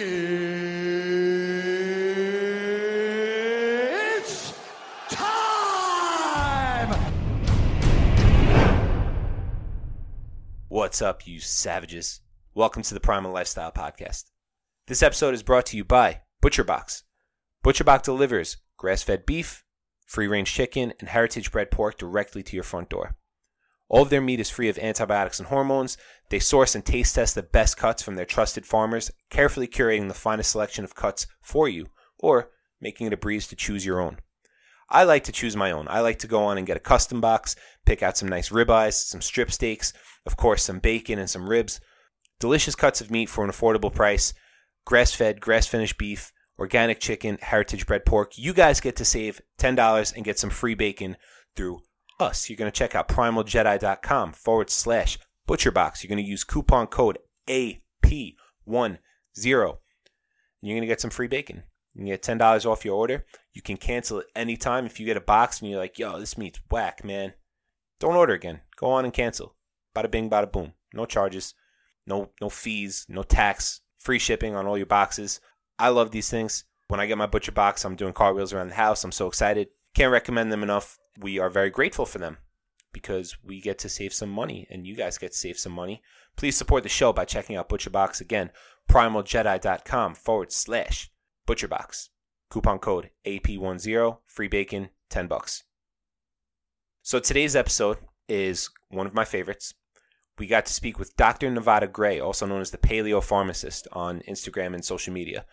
It's time! What's up, you savages? Welcome to the Primal Lifestyle Podcast. This episode is brought to you by ButcherBox. ButcherBox delivers grass fed beef, free range chicken, and heritage bred pork directly to your front door. All of their meat is free of antibiotics and hormones. They source and taste test the best cuts from their trusted farmers, carefully curating the finest selection of cuts for you, or making it a breeze to choose your own. I like to choose my own. I like to go on and get a custom box, pick out some nice ribeyes, some strip steaks, of course, some bacon and some ribs. Delicious cuts of meat for an affordable price. Grass fed, grass finished beef, organic chicken, heritage bred pork. You guys get to save $10 and get some free bacon through us. You're going to check out primaljedi.com forward slash butcherbox. You're going to use coupon code AP10. And you're going to get some free bacon. You get $10 off your order. You can cancel it anytime. If you get a box and you're like, yo, this meat's whack, man, don't order again. Go on and cancel. Bada bing, bada boom. No charges, no no fees, no tax, free shipping on all your boxes. I love these things. When I get my butcher box, I'm doing cartwheels around the house. I'm so excited. Can't recommend them enough. We are very grateful for them because we get to save some money and you guys get to save some money. Please support the show by checking out ButcherBox again, primaljedi.com forward slash ButcherBox. Coupon code AP10, free bacon, 10 bucks. So today's episode is one of my favorites. We got to speak with Dr. Nevada Gray, also known as the Paleo Pharmacist, on Instagram and social media.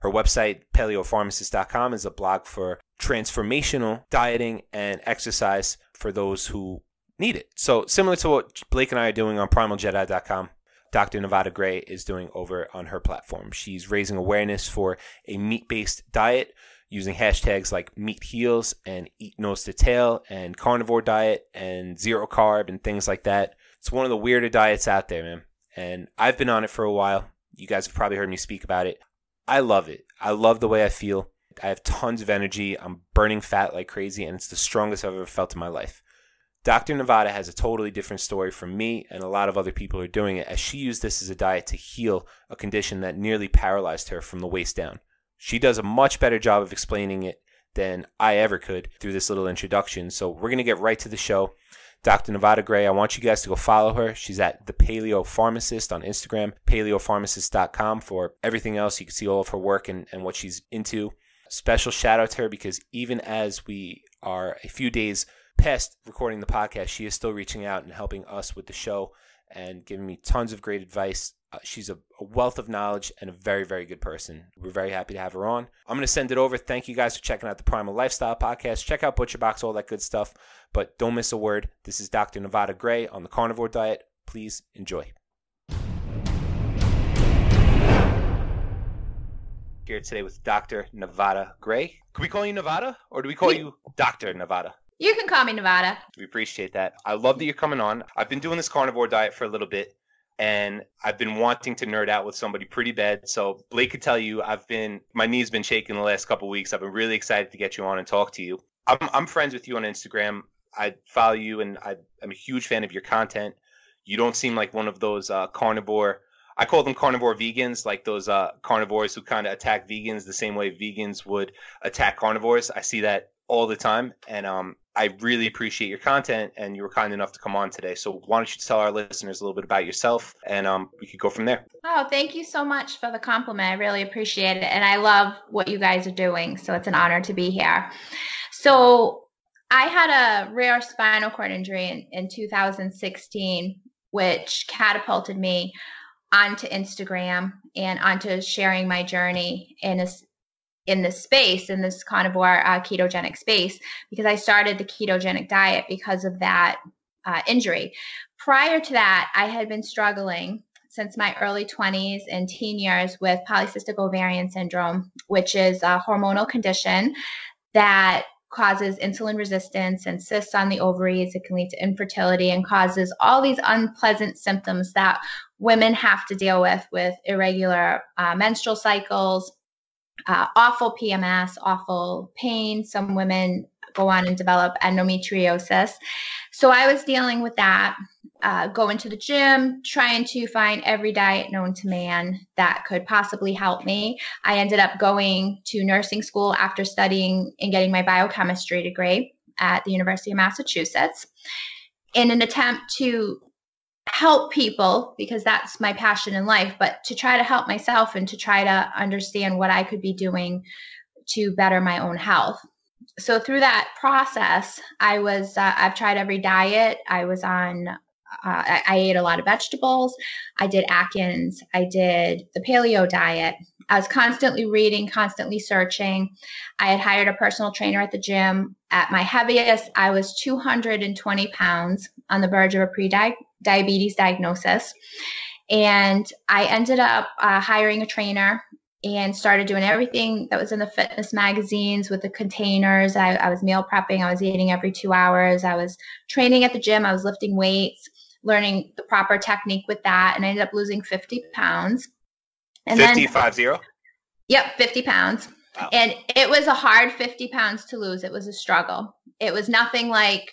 Her website, paleopharmacist.com, is a blog for transformational dieting and exercise for those who need it. So, similar to what Blake and I are doing on primaljedi.com, Dr. Nevada Gray is doing over on her platform. She's raising awareness for a meat based diet using hashtags like meat heals and eat nose to tail and carnivore diet and zero carb and things like that. It's one of the weirder diets out there, man. And I've been on it for a while. You guys have probably heard me speak about it. I love it. I love the way I feel. I have tons of energy. I'm burning fat like crazy, and it's the strongest I've ever felt in my life. Dr. Nevada has a totally different story from me, and a lot of other people are doing it, as she used this as a diet to heal a condition that nearly paralyzed her from the waist down. She does a much better job of explaining it than I ever could through this little introduction. So we're going to get right to the show. Dr. Nevada Gray, I want you guys to go follow her. She's at the Paleo Pharmacist on Instagram, paleopharmacist.com for everything else. You can see all of her work and, and what she's into. Special shout out to her because even as we are a few days past recording the podcast, she is still reaching out and helping us with the show and giving me tons of great advice. Uh, she's a, a, wealth of knowledge and a very, very good person. We're very happy to have her on. I'm going to send it over. Thank you guys for checking out the Primal Lifestyle podcast. Check out ButcherBox, all that good stuff. But don't miss a word. This is Dr. Nevada Gray on the carnivore diet. Please enjoy. Here today with Dr. Nevada Gray. Can we call you Nevada or do we call you Dr. Nevada? You can call me Nevada. We appreciate that. I love that you're coming on. I've been doing this carnivore diet for a little bit and I've been wanting to nerd out with somebody pretty bad. So Blake could tell you I've been my knee's been shaking the last couple weeks. I've been really excited to get you on and talk to you. I'm I'm friends with you on Instagram. I follow you and I, am a huge fan of your content. You don't seem like one of those uh, carnivore. I call them carnivore vegans, like those uh, carnivores who kind of attack vegans the same way vegans would attack carnivores. I see that all the time, and um, I really appreciate your content, and you were kind enough to come on today. So why don't you tell our listeners a little bit about yourself, and um, we could go from there. Oh, thank you so much for the compliment. I really appreciate it, and I love what you guys are doing. So it's an honor to be here. So I had a rare spinal cord injury in, in 2016, which catapulted me onto Instagram and onto sharing my journey in a, in this space, in this carnivore uh, ketogenic space, because I started the ketogenic diet because of that uh, injury. Prior to that, I had been struggling since my early 20s and teen years with polycystic ovarian syndrome, which is a hormonal condition that causes insulin resistance and cysts on the ovaries. It can lead to infertility and causes all these unpleasant symptoms that women have to deal with, with irregular uh, menstrual cycles, uh, awful PMS, awful pain. Some women go on and develop endometriosis. So I was dealing with that, uh, going to the gym, trying to find every diet known to man that could possibly help me. I ended up going to nursing school after studying and getting my biochemistry degree at the University of Massachusetts in an attempt to help people because that's my passion in life, but to try to help myself and to try to understand what I could be doing to better my own health. So through that process, I was uh, I've tried every diet. I was on uh, I, I, ate a lot of vegetables. I did Atkins. I did the paleo diet. I was constantly reading, constantly searching. I had hired a personal trainer at the gym. At my heaviest, I was 220 pounds on the verge of a pre diabetes diagnosis. And I ended up uh, hiring a trainer and started doing everything that was in the fitness magazines with the containers. I, I was meal prepping. I was eating every two hours. I was training at the gym. I was lifting weights, learning the proper technique with that. And I ended up losing 50 pounds. And 50, then, five zero? Yep, 50 pounds. Wow. And it was a hard 50 pounds to lose. It was a struggle. It was nothing like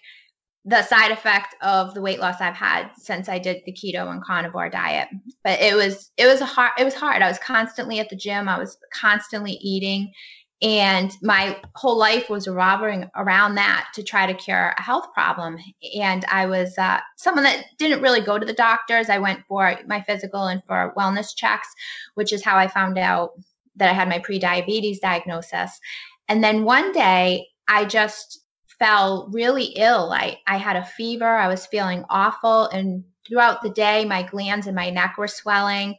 the side effect of the weight loss I've had since I did the keto and carnivore diet. But it was it was a hard it was hard. I was constantly at the gym. I was constantly eating and my whole life was revolving around that to try to cure a health problem and i was uh, someone that didn't really go to the doctors i went for my physical and for wellness checks which is how i found out that i had my pre-diabetes diagnosis and then one day i just fell really ill. I, I had a fever. I was feeling awful. And throughout the day my glands in my neck were swelling.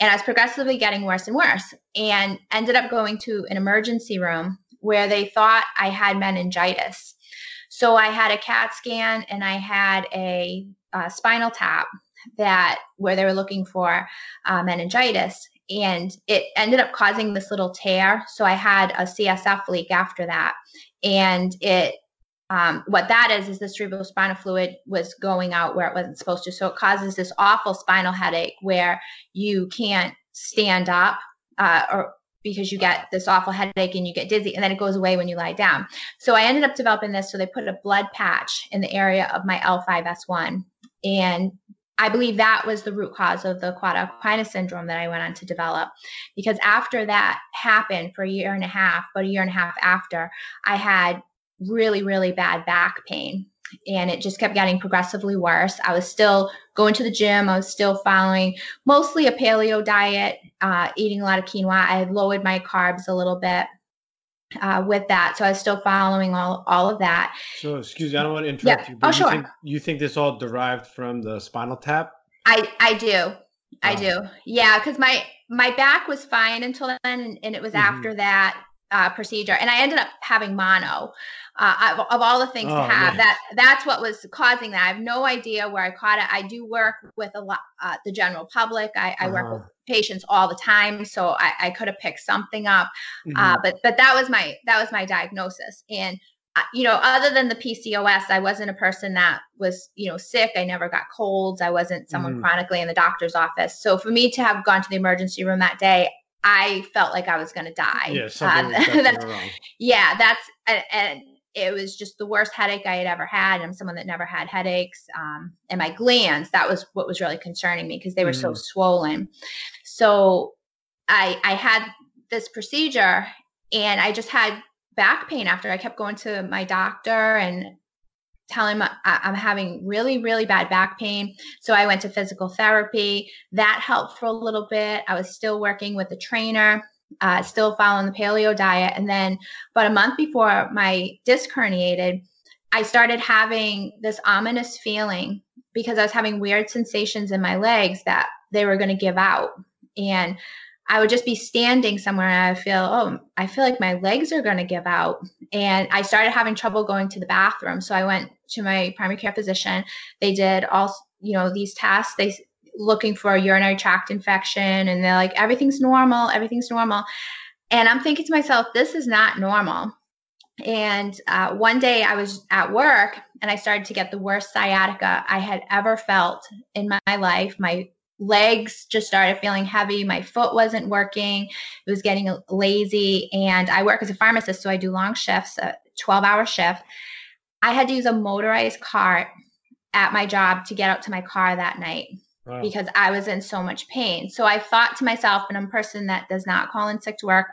And I was progressively getting worse and worse and ended up going to an emergency room where they thought I had meningitis. So I had a CAT scan and I had a, a spinal tap that where they were looking for uh, meningitis. And it ended up causing this little tear. So i had a csf leak after that. And it um, what that is is the cerebral spinal fluid was going out where it wasn't supposed to. So it causes this awful spinal headache where you can't stand up uh, or because you get this awful headache and you get dizzy and then it goes away when you lie down. So I ended up developing this. So they put a blood patch in the area of my L5S1. And I believe that was the root cause of the cauda equina syndrome that I went on to develop. Because after that happened for a year and a half, but a year and a half after, I had really, really bad back pain. And it just kept getting progressively worse. I was still going to the gym. I was still following mostly a paleo diet, uh, eating a lot of quinoa. I had lowered my carbs a little bit uh, with that. So I was still following all, all of that. So, excuse me, I don't want to interrupt yeah. you. But oh, sure. You think, you think this all derived from the spinal tap? I, I do. I do. Yeah, because my my back was fine until then, and, and it was mm-hmm. after that uh, procedure, and I ended up having mono uh, of, of, all the things oh, to have. That that's what was causing that. I have no idea where I caught it. I do work with a lot uh, the general public. I, I uh-huh. work with patients all the time, so I, I could have picked something up. Uh, mm-hmm. But but that was my that was my diagnosis, and uh, you know, other than the PCOS, I wasn't a person that was, you know, sick. I never got colds. I wasn't someone mm. chronically in the doctor's office. So for me to have gone to the emergency room that day, I felt like I was going to die. Yeah, uh, that's, wrong. Yeah, that's and it was just the worst headache I had ever had. I'm someone that never had headaches. Um, and my glands, that was what was really concerning me because they were mm. so swollen. So I, I had this procedure and I just had back pain after. I kept going to my doctor and telling him I'm having really, really bad back pain. So I went to physical therapy. That helped for a little bit. I was still working with a trainer uh, still following the paleo diet. And then about a month before my disc herniated, I started having this ominous feeling because I was having weird sensations in my legs that they were going to give out. And I would just be standing somewhere and I feel, oh, I feel like my legs are going to give out. And I started having trouble going to the bathroom. So I went to my primary care physician. They did all, you know, these tests. They looking for a urinary tract infection and they're like everything's normal everything's normal and i'm thinking to myself this is not normal and uh, one day i was at work and i started to get the worst sciatica i had ever felt in my life my legs just started feeling heavy my foot wasn't working it was getting lazy and i work as a pharmacist so i do long shifts uh, 12 hour shift. I had to use a motorized cart at my job to get out to my car that night wow. because I was in so much pain. So I thought to myself, and I'm a person that does not call in sick to work.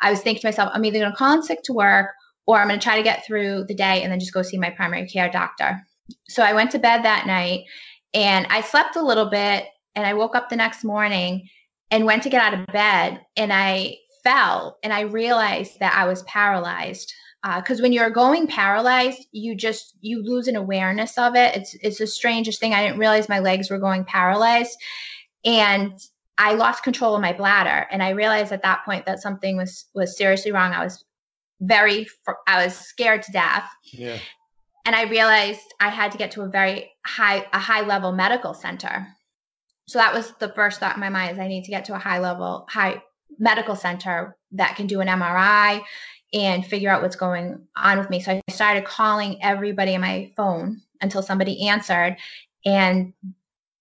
I was thinking to myself, I'm either going to call in sick to work or I'm going to try to get through the day and then just go see my primary care doctor. So I went to bed that night and I slept a little bit and I woke up the next morning and went to get out of bed and I fell and I realized that I was paralyzed. Because uh, when you're going paralyzed, you just you lose an awareness of it. It's it's the strangest thing. I didn't realize my legs were going paralyzed, and I lost control of my bladder. And I realized at that point that something was was seriously wrong. I was very I was scared to death. Yeah. And I realized I had to get to a very high a high level medical center. So that was the first thought in my mind is I need to get to a high level high medical center that can do an MRI and figure out what's going on with me. So I started calling everybody on my phone until somebody answered and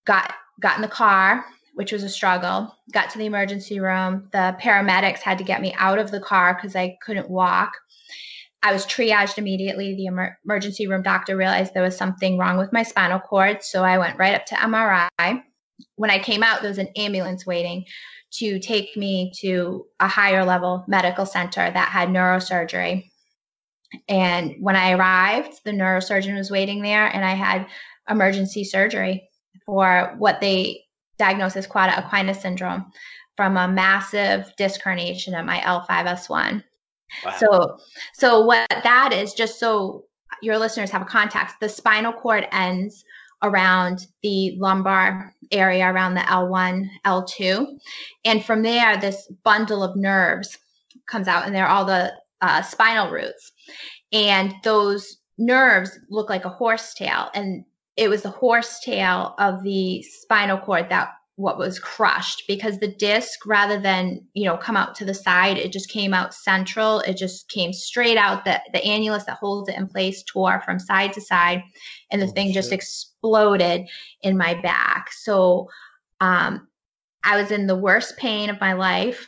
got got in the car which was a struggle. Got to the emergency room. The paramedics had to get me out of the car because I couldn't walk. I was triaged immediately. The emer- emergency room doctor realized there was something wrong with my spinal cord. So I went right up to MRI. When I came out, there was an ambulance waiting to take me to a higher level medical center that had neurosurgery. And when I arrived, the neurosurgeon was waiting there, and I had emergency surgery for what they diagnosis cauda equina syndrome from a massive disc herniation of my L5S1. Wow. So, so what that is, just so your listeners have a context, the spinal cord ends around the lumbar area around the L1, L2. And from there, this bundle of nerves comes out, and they're all the uh, spinal roots. And those nerves look like a horse tail. And it was the horse tail of the spinal cord that what was crushed because the disc rather than you know come out to the side it just came out central. It just came straight out. The the annulus that holds it in place tore from side to side and the oh, thing shit. just exploded in my back. So um i was in the worst pain of my life.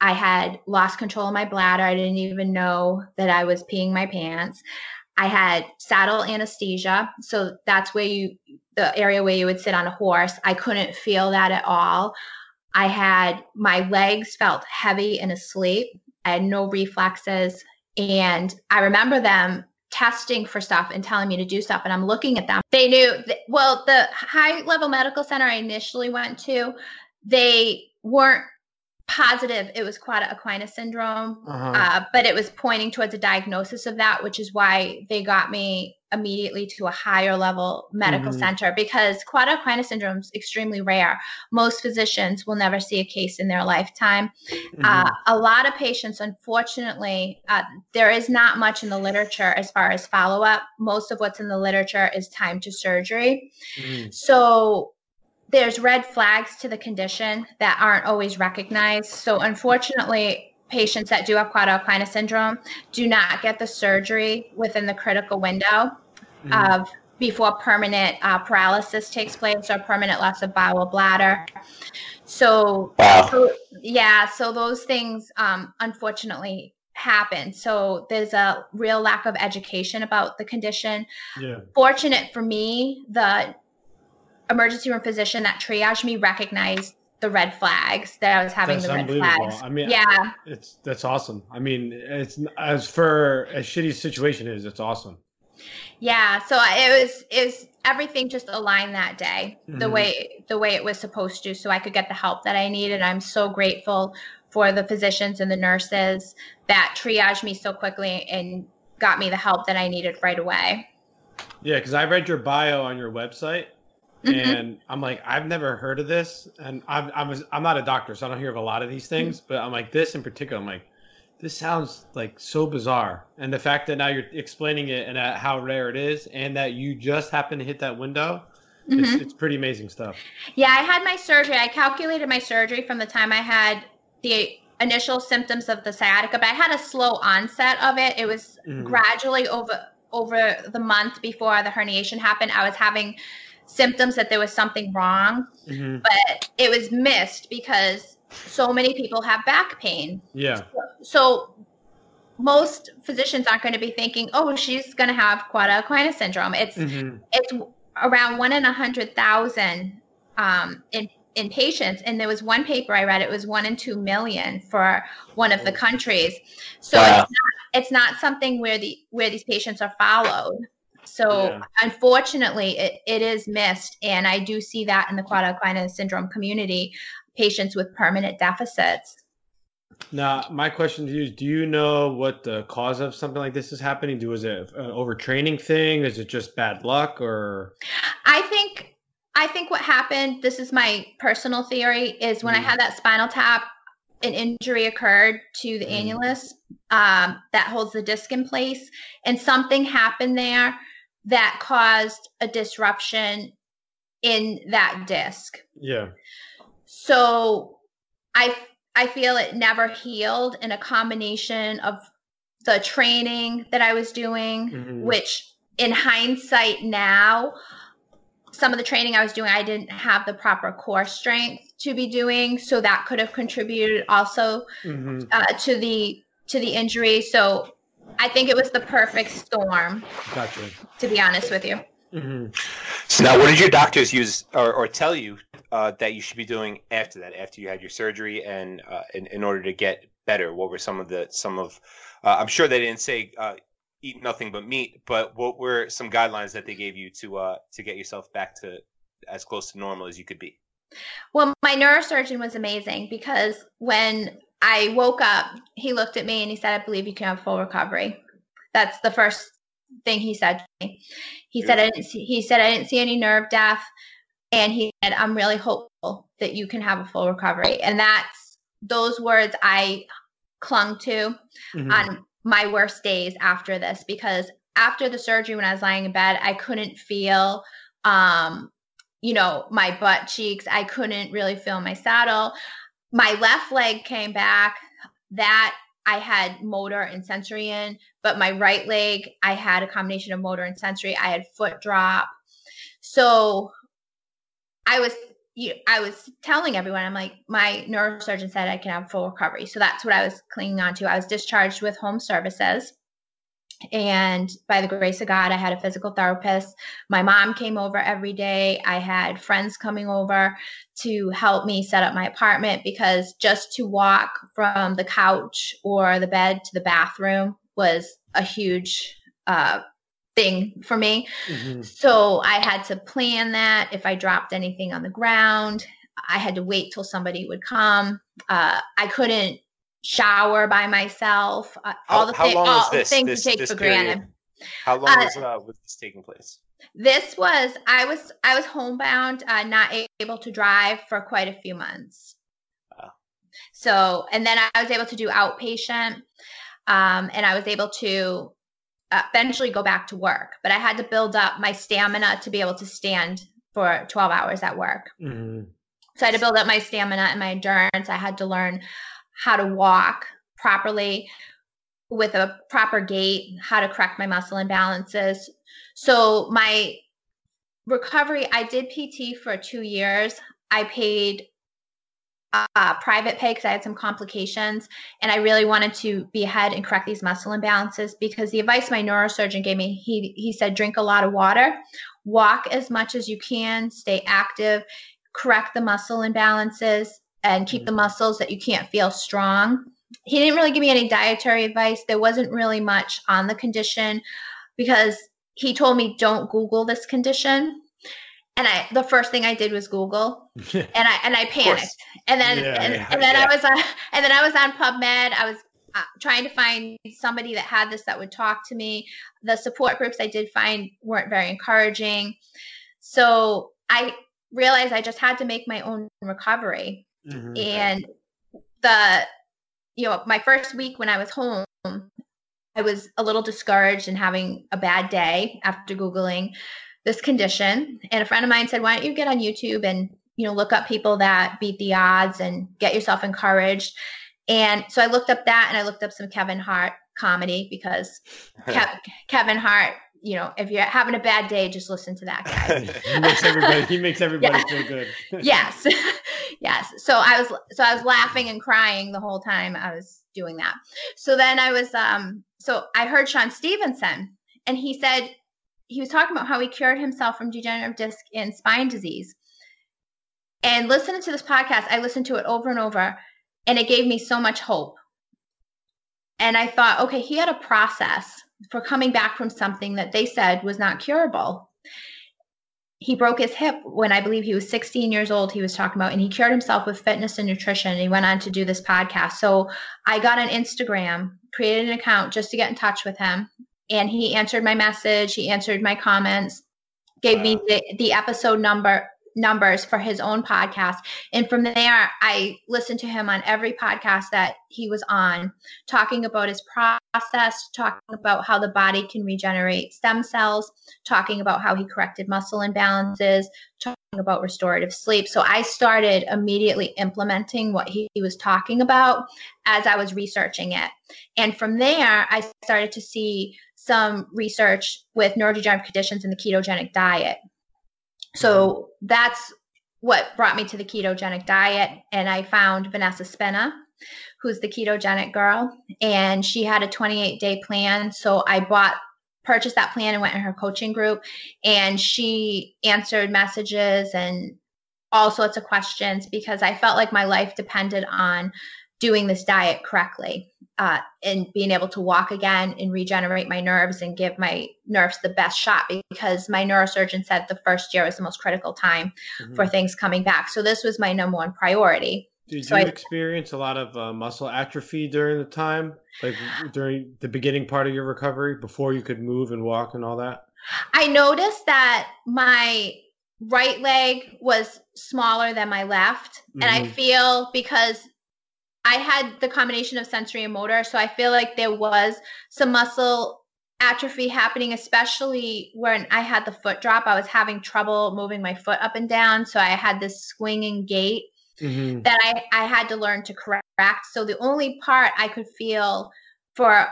I had lost control of my bladder. I didn't even know that i was peeing my pants I had saddle anesthesia. So that's where you, the area where you would sit on a horse. I couldn't feel that at all. I had, my legs felt heavy and asleep. I had no reflexes. And I remember them testing for stuff and telling me to do stuff. And I'm looking at them. They knew, well, the high level medical center I initially went to, they weren't positive it was cauda equina syndrome, uh-huh. uh, but it was pointing towards a diagnosis of that, which is why they got me immediately to a higher level medical mm-hmm. center because cauda equina syndrome is extremely rare. Most physicians will never see a case in their lifetime. Mm-hmm. Uh, a lot of patients, unfortunately, uh, there is not much in the literature as far as follow up. Most of what's in the literature is time to surgery. Mm-hmm. So there's red flags to the condition that aren't always recognized. So unfortunately, patients that do have cauda equina syndrome do not get the surgery within the critical window mm-hmm. of before permanent uh, paralysis takes place or permanent loss of bowel bladder. So, wow. so yeah, so those things um, unfortunately happen. So there's a real lack of education about the condition. Yeah. Fortunate for me, the emergency room physician that triaged me recognized the red flags that I was having that's the red flags. I mean, yeah, it's that's awesome. I mean, it's as for as shitty situation is, it's awesome. Yeah, so it was was everything just aligned that day mm-hmm. the way the way it was supposed to, so I could get the help that I needed. I'm so grateful for the physicians and the nurses that triaged me so quickly and got me the help that I needed right away. Yeah, because I read your bio on your website Mm-hmm. And I'm like, I've never heard of this, and I'm I'm I'm not a doctor, so I don't hear of a lot of these things. Mm-hmm. But I'm like, this in particular, I'm like, this sounds like so bizarre. And the fact that now you're explaining it and how rare it is, and that you just happen to hit that window, mm-hmm. it's, it's pretty amazing stuff. Yeah, I had my surgery. I calculated my surgery from the time I had the initial symptoms of the sciatica, but I had a slow onset of it. It was mm-hmm. gradually over over the month before the herniation happened. I was having symptoms that there was something wrong, mm-hmm. but it was missed because so many people have back pain. Yeah. So most physicians aren't going to be thinking, "Oh, she's going to have cauda equina syndrome." It's mm-hmm. it's around one in a hundred thousand um, in in patients, and there was one paper I read. It was one in two million for one of the countries. So wow. it's, not, it's not something where the where these patients are followed. So yeah. unfortunately, it, it is missed, and I do see that in the cauda equina syndrome community, patients with permanent deficits. Now, my question to you is: Do you know what the cause of something like this is happening? Do is it an overtraining thing? Is it just bad luck, or? I think I think what happened. This is my personal theory: is when mm. I had that spinal tap, an injury occurred to the mm. annulus um, that holds the disc in place, and something happened there that caused a disruption in that disc. Yeah. So I I feel it never healed in a combination of the training that I was doing, mm-hmm. which in hindsight now, some of the training I was doing, I didn't have the proper core strength to be doing, so that could have contributed also mm-hmm. uh, to the to the injury. So I think it was the perfect storm. Gotcha. To be honest with you. Mm-hmm. So now, what did your doctors use or, or tell you uh, that you should be doing after that? After you had your surgery, and uh, in, in order to get better, what were some of the some of? Uh, I'm sure they didn't say uh, eat nothing but meat, but what were some guidelines that they gave you to uh, to get yourself back to as close to normal as you could be? Well, my neurosurgeon was amazing because when I woke up, he looked at me and he said, I believe you can have full recovery. That's the first thing he said to me. He yeah. said I didn't see, he said I didn't see any nerve death and he said I'm really hopeful that you can have a full recovery. And that's those words I clung to mm-hmm. on my worst days after this because after the surgery when I was lying in bed, I couldn't feel um you know, my butt cheeks. I couldn't really feel my saddle my left leg came back. That I had motor and sensory in, but my right leg, I had a combination of motor and sensory. I had foot drop. So I was you, I was telling everyone, I'm like, my neurosurgeon said I can have full recovery. So that's what I was clinging on to. I was discharged with home services. And by the grace of God, I had a physical therapist. My mom came over every day. I had friends coming over to help me set up my apartment because just to walk from the couch or the bed to the bathroom was a huge uh, thing for me. Mm-hmm. So I had to plan that. If I dropped anything on the ground, I had to wait till somebody would come. Uh, I couldn't shower by myself, uh, all the, thi- all this, things this, you take for period? granted. How long uh, was, uh, was this taking place? This was I was I was homebound, uh, not able to drive for quite a few months. So and then I was able to do outpatient, um, and I was able to eventually go back to work. But I had to build up my stamina to be able to stand for 12 hours at work. Mm-hmm. So I had to build up my stamina and my endurance. I had to learn how to walk properly with a proper gait, how to correct my muscle imbalances. So my recovery, I did PT for two years. I paid uh, private pay because I had some complications, and I really wanted to be ahead and correct these muscle imbalances. Because the advice my neurosurgeon gave me, he he said, drink a lot of water, walk as much as you can, stay active, correct the muscle imbalances, and keep the mm-hmm. muscles that you can't feel strong. He didn't really give me any dietary advice. There wasn't really much on the condition because he told me don't Google this condition. And I, the first thing I did was Google, and I and I panicked, and then yeah, and, yeah, and, then yeah. I was on, and then I was on PubMed. I was uh, trying to find somebody that had this that would talk to me. The support groups I did find weren't very encouraging, so I realized I just had to make my own recovery. Mm-hmm. And the, you know, my first week when I was home, I was a little discouraged and having a bad day after Googling this condition. And a friend of mine said, why don't you get on YouTube and, you know, look up people that beat the odds and get yourself encouraged. And so I looked up that and I looked up some Kevin Hart comedy because Ke- Kevin Hart you know, if you're having a bad day, just listen to that guy. he makes everybody he makes everybody yeah. feel good. yes. Yes. So I was so I was laughing and crying the whole time I was doing that. So then I was um so I heard Shawn Stevenson and he said he was talking about how he cured himself from degenerative disc and spine disease. And listening to this podcast, I listened to it over and over and it gave me so much hope. And I thought, okay, he had a process for coming back from something that they said was not curable he broke his hip when I believe he was 16 years old. He was talking about, and he cured himself with fitness and nutrition. And he went on to do this podcast. So I got on Instagram, created an account just to get in touch with him, and he answered my message. He answered my comments, gave wow. me the, the episode number numbers for his own podcast. And from there, I listened to him on every podcast that he was on, talking about his process, talking about how the body can regenerate stem cells, talking about how he corrected muscle imbalances, talking about restorative sleep. So I started immediately implementing what he, he was talking about as I was researching it. And from there, I started to see some research with neurodegenerative conditions in the ketogenic diet. So that's what brought me to the ketogenic diet. And I found Vanessa Spina, who's the ketogenic girl, and she had a 28 day plan. So I bought, purchased that plan and went in her coaching group. And she answered messages and all sorts of questions because I felt like my life depended on doing this diet correctly uh, and being able to walk again and regenerate my nerves and give my nerves the best shot because my neurosurgeon said the first year was the most critical time mm-hmm. for things coming back. So this was my number one priority. Did so you I, experience a lot of uh, muscle atrophy during the time, like during the beginning part of your recovery, before you could move and walk and all that? I noticed that my right leg was smaller than my left, mm-hmm. and I mm-hmm. feel because I had the combination of sensory and motor, so I feel like there was some muscle atrophy happening, especially when I had the foot drop. I was having trouble moving my foot up and down, so I had this swinging gait mm-hmm. that I, I had to learn to correct. So the only part I could feel for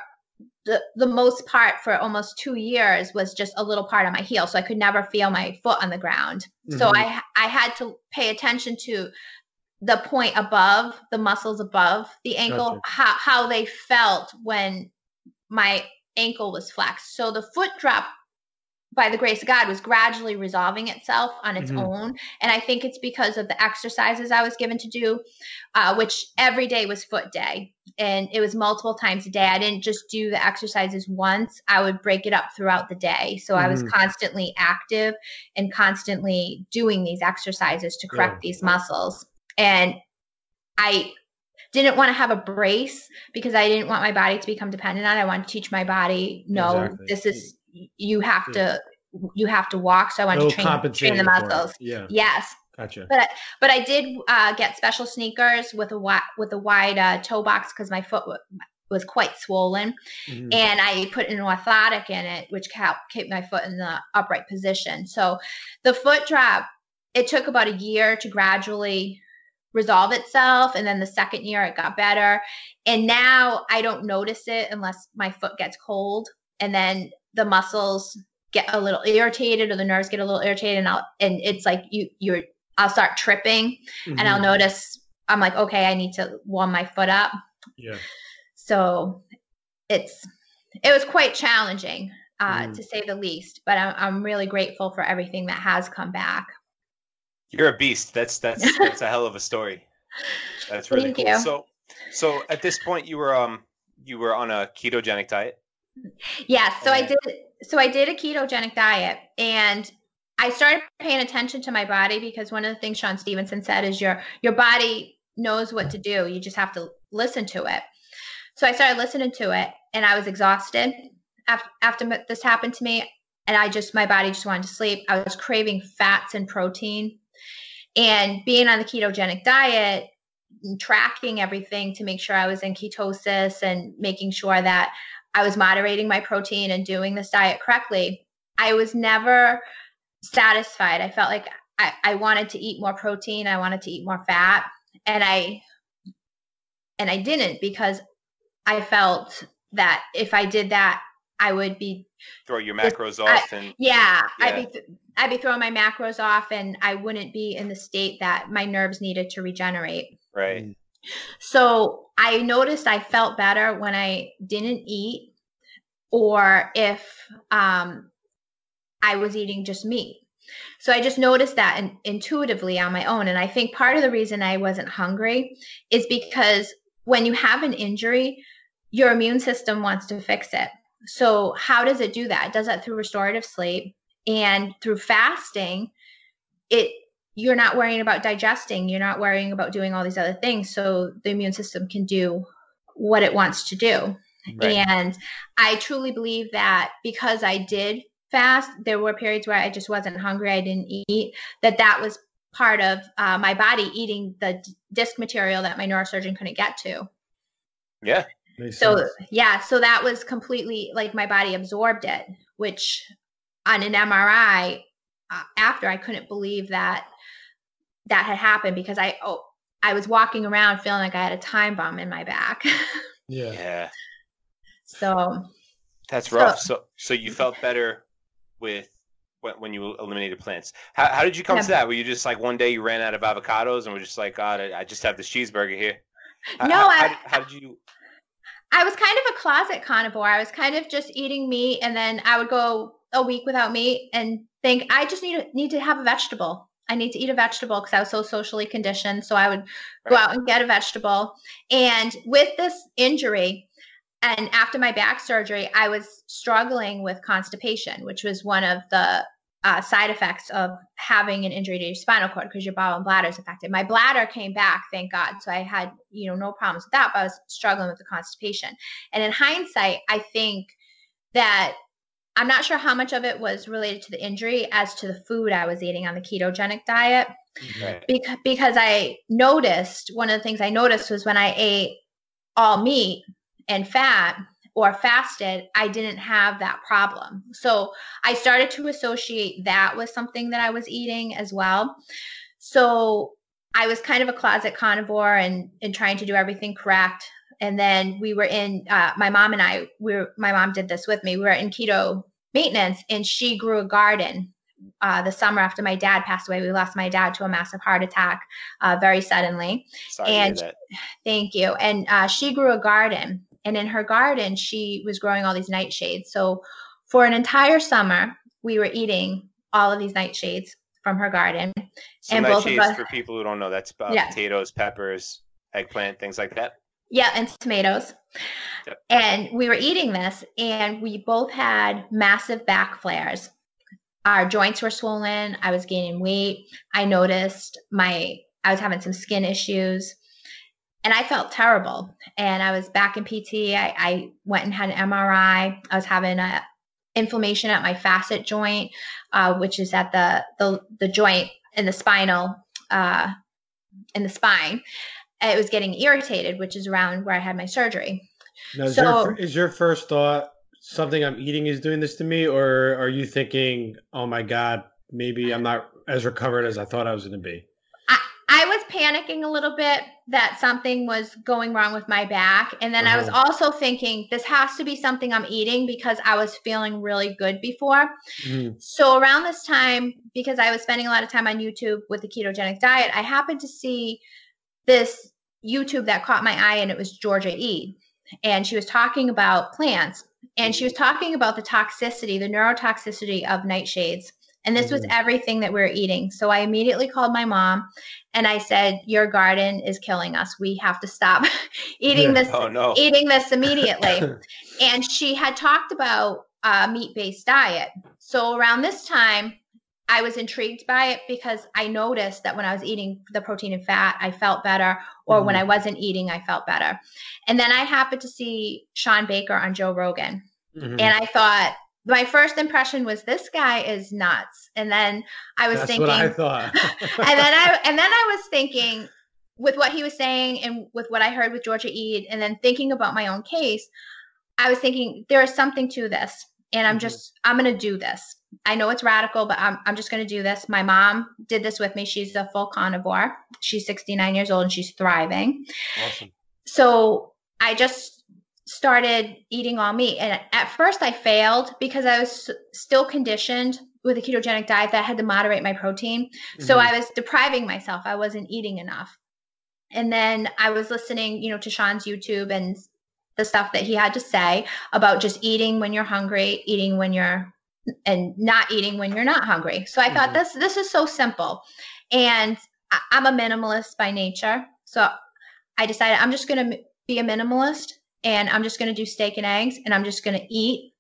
the, the most part for almost two years was just a little part on my heel so i could never feel my foot on the ground mm-hmm. so i i had to pay attention to the point above the muscles above the ankle gotcha. how, how they felt when my ankle was flexed so the foot drop by the grace of god was gradually resolving itself on its mm-hmm. own and i think it's because of the exercises i was given to do uh, which every day was foot day and it was multiple times a day i didn't just do the exercises once i would break it up throughout the day so mm-hmm. i was mm-hmm. constantly active and constantly doing these exercises to correct yeah. these muscles and I didn't want to have a brace because I didn't want my body to become dependent on it. I wanted to teach my body, no, exactly. this is you have yeah. to you have to walk. So I wanted no to train, train the muscles. Yeah. Yes. Gotcha. But but I did uh, get special sneakers with a wide with a wide uh, toe box because my foot was quite swollen, mm-hmm. and I put an orthotic in it, which kept kept my foot in the upright position. So the foot drop. It took about a year to gradually resolve itself and then the second year it got better and now i don't notice it unless my foot gets cold and then the muscles get a little irritated or the nerves get a little irritated and I'll and it's like you you're I'll start tripping mm-hmm. and I'll mm-hmm. notice I'm like okay I need to warm my foot up. Yeah. So it's it was quite challenging uh, mm. to say the least, but I'm I'm really grateful for everything that has come back. You're a beast. That's that's that's a hell of a story. That's really Thank cool. You. So so at this point you were um you were on a ketogenic diet? Yes. So I did so I did a ketogenic diet and I started paying attention to my body because one of the things Shawn Stevenson said is your your body knows what to do. You just have to listen to it. So I started listening to it and I was exhausted after, after this happened to me and I just my body just wanted to sleep. I was craving fats and protein and being on the ketogenic diet, tracking everything to make sure I was in ketosis and making sure that I was moderating my protein and doing this diet correctly, I was never satisfied. I felt like I, I wanted to eat more protein, I wanted to eat more fat, and I and I didn't because I felt that if I did that, I would be throw your macros off I, and yeah, yeah, I'd be I'd be throwing my macros off and I wouldn't be in the state that my nerves needed to regenerate. Right. So I noticed I felt better when I didn't eat or if um, I was eating just meat. So I just noticed that in, intuitively on my own. And I think part of the reason I wasn't hungry is because when you have an injury, your immune system wants to fix it. So how does it do that? It does that through restorative sleep and through fasting. It you're not worrying about digesting, you're not worrying about doing all these other things. So the immune system can do what it wants to do. Right. And I truly believe that because I did fast, there were periods where I just wasn't hungry, I didn't eat, that that was part of uh, my body eating the d- disc material that my neurosurgeon couldn't get to. Yeah. So sense. yeah, so that was completely like my body absorbed it, which on an MRI uh, after I couldn't believe that that had happened because I oh I was walking around feeling like I had a time bomb in my back. yeah. Yeah. so That's rough. So so you felt better with when, when you eliminated plants. How, how did you come Yeah. to that? Were you just like one day you ran out of avocados and were just like, God, I, I just have this cheeseburger here? How- No, how, I- how, how did you? I was kind of a closet carnivore. I was kind of just eating meat, and then I would go a week without meat and think I just need to, need to have a vegetable. I need to eat a vegetable because I was so socially conditioned. So I would go out and get a vegetable. And with this injury, and after my back surgery, I was struggling with constipation, which was one of the uh, side effects of having an injury to your spinal cord because your bowel and bladder is affected. My bladder came back, thank God. So I had, you know, no problems with that, but I was struggling with the constipation. And in hindsight, I think that I'm not sure how much of it was related to the injury as to the food I was eating on the ketogenic diet Right. because because I noticed one of the things I noticed was when I ate all meat and fat or fasted, I didn't have that problem. So I started to associate that with something that I was eating as well. So I was kind of a closet carnivore and and trying to do everything correct. And then we were in uh, my mom and I. We were, my mom did this with me. We were in keto maintenance, and she grew a garden uh, the summer after my dad passed away. We lost my dad to a massive heart attack uh, very suddenly. Sorry And- to hear that. Thank you. And uh, she grew a garden, and in her garden, she was growing all these nightshades. So for an entire summer, we were eating all of these nightshades from her garden. So and both of us- for people who don't know, that's about Yeah. potatoes, peppers, eggplant, things like that. Yeah, and tomatoes. Yep. And we were eating this, and we both had massive back flares. Our joints were swollen. I was gaining weight. I noticed my I was having some skin issues, and I felt terrible. And I was back in PT. I, I went and had an MRI. I was having a inflammation at my facet joint, uh, which is at the the the joint in the spinal uh, in the spine. It was getting irritated, which is around where I had my surgery. Now, is, So- your, is your first thought something I'm eating is doing this to me, or are you thinking, oh my God, maybe I'm not as recovered as I thought I was going to be? I was panicking a little bit that something was going wrong with my back. And then I was Uh-huh. also thinking, this has to be something I'm eating because I was feeling really good before. Mm, So around this time, because I was spending a lot of time on YouTube with the ketogenic diet, I happened to see this YouTube that caught my eye, and it was Georgia E. And she was talking about plants, and she was talking about the toxicity, the neurotoxicity of nightshades. And this was Mhm. everything that we were eating. So I immediately called my mom and I said, Your garden is killing us. We have to stop eating this Oh no. eating this immediately and she had talked about a meat-based diet. So around this time, I was intrigued by it because I noticed that when I was eating the protein and fat, I felt better, or when I wasn't eating, I felt better. And then I happened to see Shawn Baker on Joe Rogan, mhm. and I thought my first impression was this guy is nuts. And then I was That's thinking, what I thought. and then I and then I was thinking with what he was saying and with what I heard with Georgia Ede, and then thinking about my own case, I was thinking there is something to this, and I'm Mhm. just I'm gonna do this. I know it's radical, but I'm I'm just gonna do this. My mom did this with me. She's a full carnivore. She's 69 years old and she's thriving. awesome. So I just started eating all meat. And at first, I failed because I was still conditioned with a ketogenic diet that I had to moderate my protein. Mm-hmm. So I was depriving myself. I wasn't eating enough. And then I was listening, you know, to Shawn's YouTube and the stuff that he had to say about just eating when you're hungry, eating when you're and not eating when you're not hungry. So I mm-hmm. thought this this is so simple. And I'm a minimalist by nature. So I decided I'm just going to be a minimalist and I'm just going to do steak and eggs and I'm just going to eat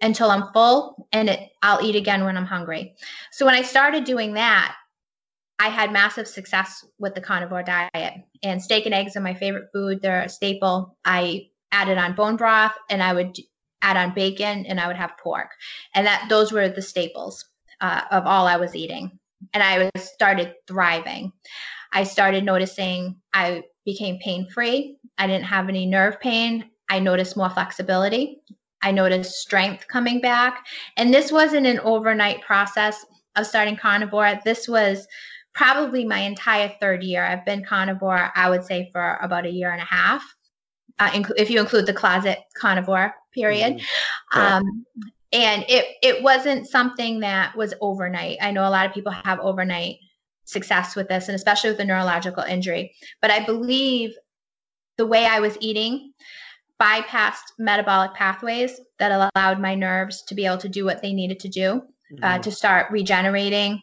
until I'm full and it, I'll eat again when I'm hungry. So when I started doing that, I had massive success with the carnivore diet. And steak and eggs are my favorite food. They're a staple. I added on bone broth and I would add on bacon and I would have pork. And that those were the staples uh, of all I was eating. And I was started thriving. I started noticing I became pain free. I didn't have any nerve pain. I noticed more flexibility. I noticed strength coming back. And this wasn't an overnight process of starting carnivore. This was probably my entire third year. I've been carnivore, I would say, for about a year and a half, uh, inc- if you include the closet carnivore period. Mm-hmm. Um, and it it wasn't something that was overnight. I know a lot of people have overnight success with this, and especially with the neurological injury. But I believe the way I was eating bypassed metabolic pathways that allowed my nerves to be able to do what they needed to do uh, mm-hmm. uh, to start regenerating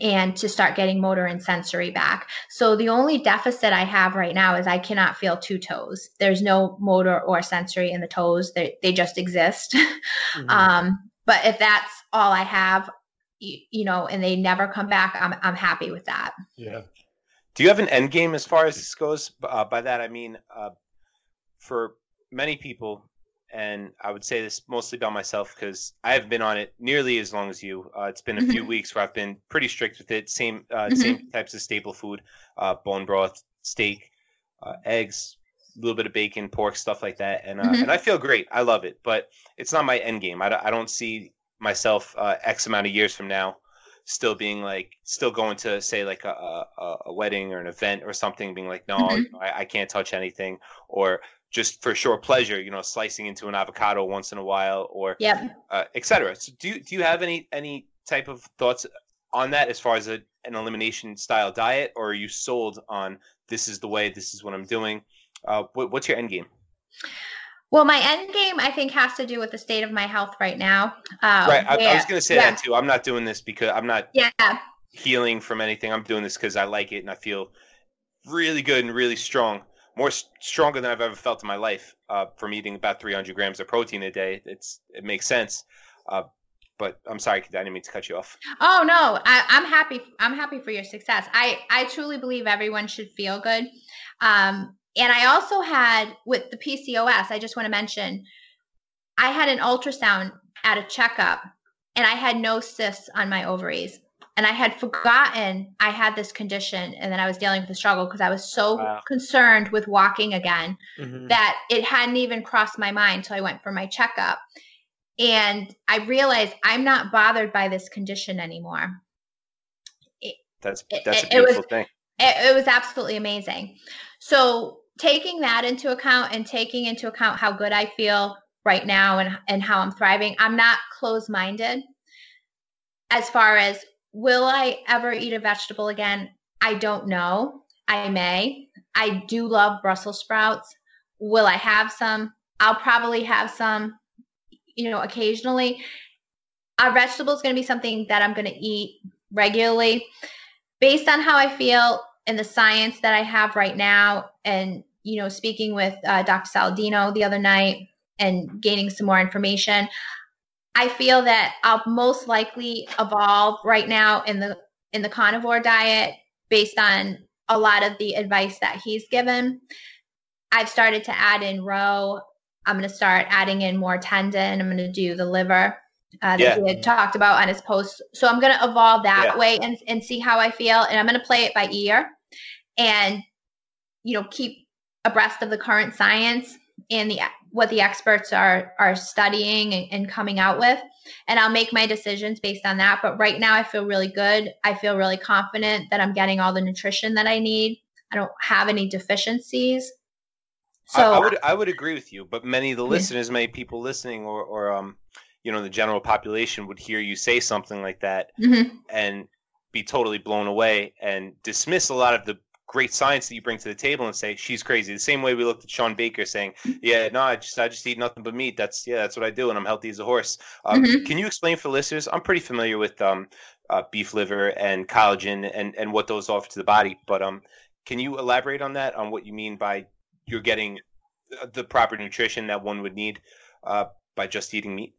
and to start getting motor and sensory back. So the only deficit I have right now is I cannot feel two toes. There's no motor or sensory in the toes. They, they just exist. Mm-hmm. um, but if that's all I have, you, you, know, and they never come back, I'm, I'm happy with that. Yeah. Do you have an end game as far as this goes? Uh, by that, I mean, uh, for many people, and I would say this mostly about myself because I haven't been on it nearly as long as you. Uh, it's been a few mm-hmm. weeks where I've been pretty strict with it. Same uh, mm-hmm. same types of staple food, uh, bone broth, steak, uh, eggs, a little bit of bacon, pork, stuff like that, and uh, mm-hmm. and I feel great. I love it, but it's not my end game. I, I don't see myself uh, X amount of years from now still being like still going to say like a, a, a wedding or an event or something being like no mm-hmm. I, I, can't touch anything or just for sure pleasure, you know, slicing into an avocado once in a while or yep. uh, etc. So do you, do you have any any type of thoughts on that as far as a, an elimination style diet, or are you sold on this is the way, this is what I'm doing? Uh, what, what's your end game? Well, my end game, I think, has to do with the state of my health right now. Uh, right. I, I, was going to say yeah. that too. I'm not doing this because I'm not yeah. healing from anything. I'm doing this because I like it and I feel really good and really strong more stronger than I've ever felt in my life uh, from eating about 300 grams of protein a day. It's it makes sense. Uh, but I'm sorry, I didn't mean to cut you off. Oh no, I, am happy. I'm happy for your success. I I truly believe everyone should feel good. Um, and I also had with the PCOS. I just want to mention, I had an ultrasound at a checkup, and I had no cysts on my ovaries and I had forgotten I had this condition and then I was dealing with the struggle because I was so wow. concerned with walking again mm-hmm. that it hadn't even crossed my mind until I went for my checkup. And I realized I'm not bothered by this condition anymore. It, that's that's a beautiful it was, thing. It, it was absolutely amazing. So taking that into account and taking into account how good I feel right now and and how I'm thriving, I'm not closed minded as far as Will I ever eat a vegetable again? I don't know. I may. I do love Brussels sprouts. Will I have some? I'll probably have some, you know, occasionally. A vegetable is going to be something that I'm going to eat regularly based on how I feel and the science that I have right now. And, you know, speaking with uh, Dr. Saladino the other night and gaining some more information, I feel that I'll most likely evolve right now in the in the carnivore diet based on a lot of the advice that he's given. I've started to add in roe. I'm going to start adding in more tendon. I'm going to do the liver uh, that yeah. he had talked about on his post. So I'm going to evolve that yeah. way and, and see how I feel. And I'm going to play it by ear and, you know, keep abreast of the current science and the what the experts are are studying and, and, coming out with. And i'll make my decisions based on that. But right now i feel really good. I feel really confident that i'm getting all the nutrition that i need. I don't have any deficiencies. So I, I would I would agree with you, but many of the listeners, many people listening, or or um, you know, the general population would hear you say something like that Mhm. and be totally blown away and dismiss a lot of the great science that you bring to the table and say she's crazy. The same way we looked at Shawn Baker saying, "Yeah, no, I just I just eat nothing but meat. That's yeah, that's what I do, and I'm healthy as a horse." Um, Mhm. Can you explain for listeners? I'm pretty familiar with um, uh, beef liver and collagen and and what those offer to the body, but um, can you elaborate on that? On what you mean by you're getting uh, the proper nutrition that one would need uh, by just eating meat?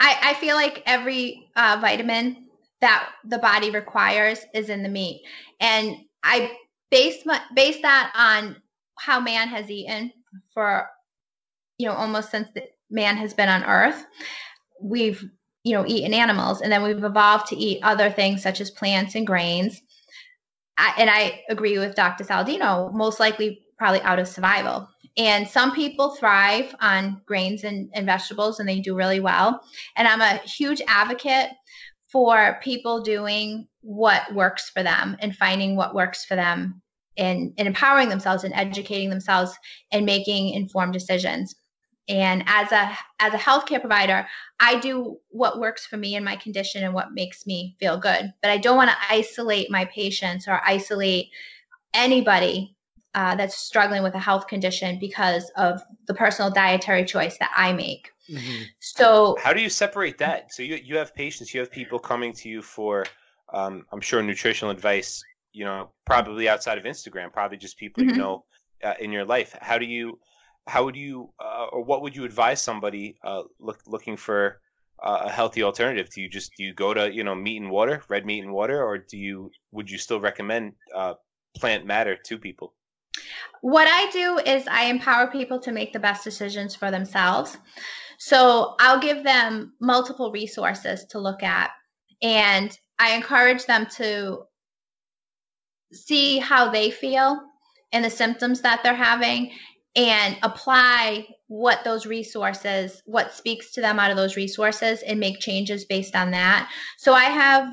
I, I feel like every uh, vitamin that the body requires is in the meat, and I base my, base that on how man has eaten for you know almost since man has been on Earth. We've you know eaten animals, and then we've evolved to eat other things such as plants and grains. I, and I agree with Dr. Saladino, most likely probably out of survival. And some people thrive on grains and, and vegetables and they do really well. And I'm a huge advocate for people doing what works for them and finding what works for them and, and empowering themselves and educating themselves and making informed decisions. And as a as a healthcare provider, I do what works for me and my condition and what makes me feel good. But I don't want to isolate my patients or isolate anybody uh, that's struggling with a health condition because of the personal dietary choice that I make. Mhm. So How do you separate that? So you you have patients, you have people coming to you for, um, I'm sure nutritional advice. You know, probably outside of Instagram, probably just people you Mhm. know uh, in your life. How do you, how would you, uh, or what would you advise somebody uh, look, looking for uh, a healthy alternative? Do you just do you go to you know meat and water, red meat and water, or do you would you still recommend uh, plant matter to people? what I do is I empower people to make the best decisions for themselves. So I'll give them multiple resources to look at, and I encourage them to see how they feel and the symptoms that they're having and apply what those resources what speaks to them out of those resources and make changes based on that. So i have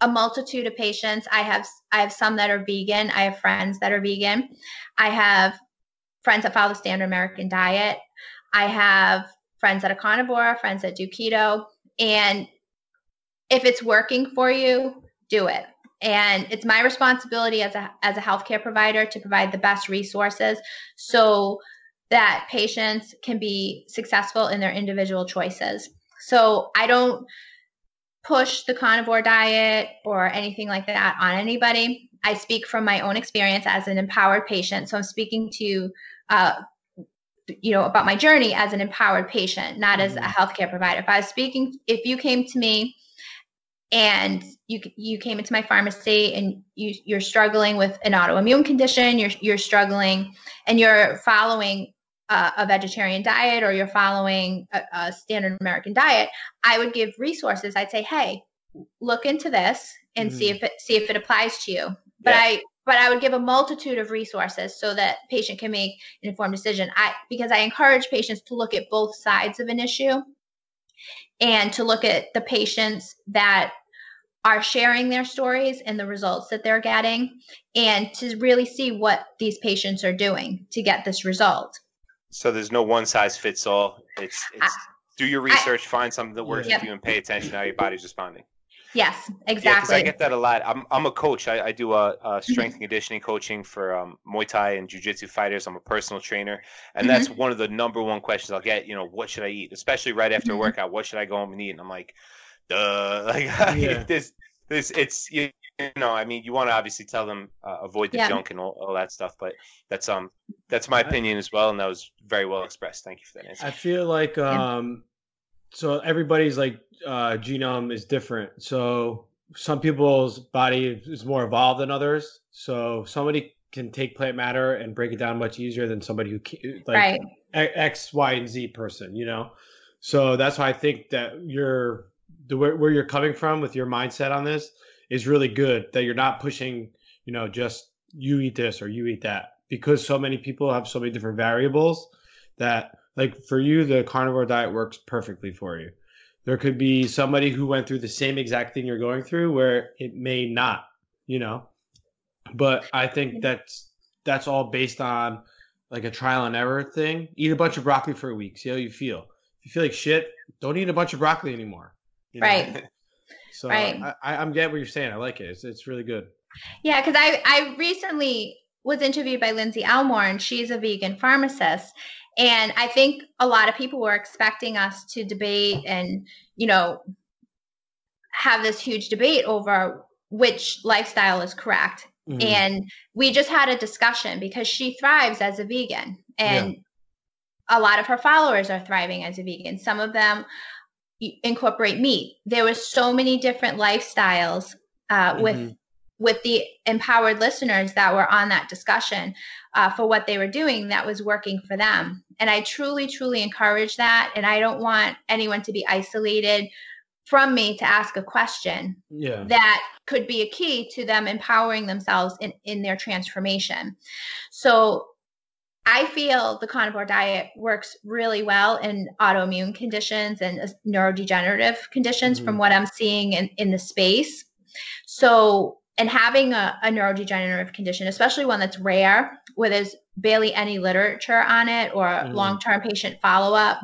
a multitude of patients. I have i have some that are vegan. I have friends that are vegan. I have friends that follow the standard american diet. I have friends that are carnivore friends that do keto and if it's working for you do it. And it's my responsibility as a as a healthcare provider to provide the best resources so that patients can be successful in their individual choices. So i don't push the carnivore diet or anything like that on anybody. I speak from my own experience as an empowered patient. So i'm speaking to uh, you know about my journey as an empowered patient not as a Mhm. healthcare provider if i was speaking if you came to me and you you came into my pharmacy and you you're struggling with an autoimmune condition you're you're struggling and you're following a, a vegetarian diet or you're following a, a standard american diet i would give resources i'd say hey look into this and see if it see if it applies to you but Yeah. i but i would give a multitude of resources so that patient can make an informed decision i because i encourage patients to look at both sides of an issue and to look at the patients that are sharing their stories and the results that they're getting and to really see what these patients are doing to get this result. So there's no one size fits all. It's it's do your research, find something that works Yep. for you, and pay attention to how your body's responding. Yes, exactly. Yeah, because. I get that a lot. I'm I'm a coach. I, I do a, a strength and conditioning coaching for um, Muay Thai and Jiu Jitsu fighters. I'm a personal trainer, and that's one of the number one questions I'll get. You know, what should I eat? Especially right after a Mhm. workout. What should I go home and eat? And I'm like, duh. Like Yeah. this this it's you know. I mean, you want to obviously tell them uh, avoid the Yeah. junk and all, all that stuff, but that's um that's my opinion as well, and that was very well expressed. Thank you for that answer. I feel like um so everybody's like uh genome is different. So some people's body is more evolved than others. So somebody can take plant matter and break it down much easier than somebody who like right. X, X, Y, and Z person, you know? So that's why I think that you're the where, where you're coming from with your mindset on this is really good. That you're not pushing, you know, just you eat this or you eat that because so many people have so many different variables that, like, for you, the carnivore diet works perfectly for you. There could be somebody who went through the same exact thing you're going through where it may not, you know. But I think that's that's all based on like a trial and error thing. Eat a bunch of broccoli for a week. See how you feel. If you feel like shit, don't eat a bunch of broccoli anymore. you know? Right. So Right. I, I, I'm getting what you're saying. I like it. It's, it's really good. Yeah, because I I recently was interviewed by Lindsay Elmore, and she's a vegan pharmacist. And I think a lot of people were expecting us to debate and you know have this huge debate over which lifestyle is correct. Mhm. And we just had a discussion because she thrives as a vegan, and a lot of her followers are thriving as a vegan. Some of them incorporate meat. There were so many different lifestyles uh, with Mhm. With the empowered listeners that were on that discussion uh, for what they were doing that was working for them. And I truly, truly encourage that. And I don't want anyone to be isolated from me to ask a question yeah. that could be a key to them empowering themselves in, in their transformation. So I feel the carnivore diet works really well in autoimmune conditions and uh, neurodegenerative conditions from Mhm. what I'm seeing in, in the space. So, and having a, a neurodegenerative condition, especially one that's rare, where there's barely any literature on it or Mhm. long term patient follow up,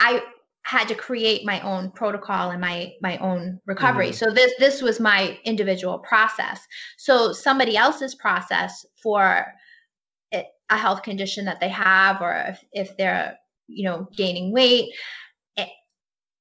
I had to create my own protocol and my my own recovery. Mhm. So this this was my individual process. So somebody else's process for a health condition that they have, or if, if they're you know gaining weight,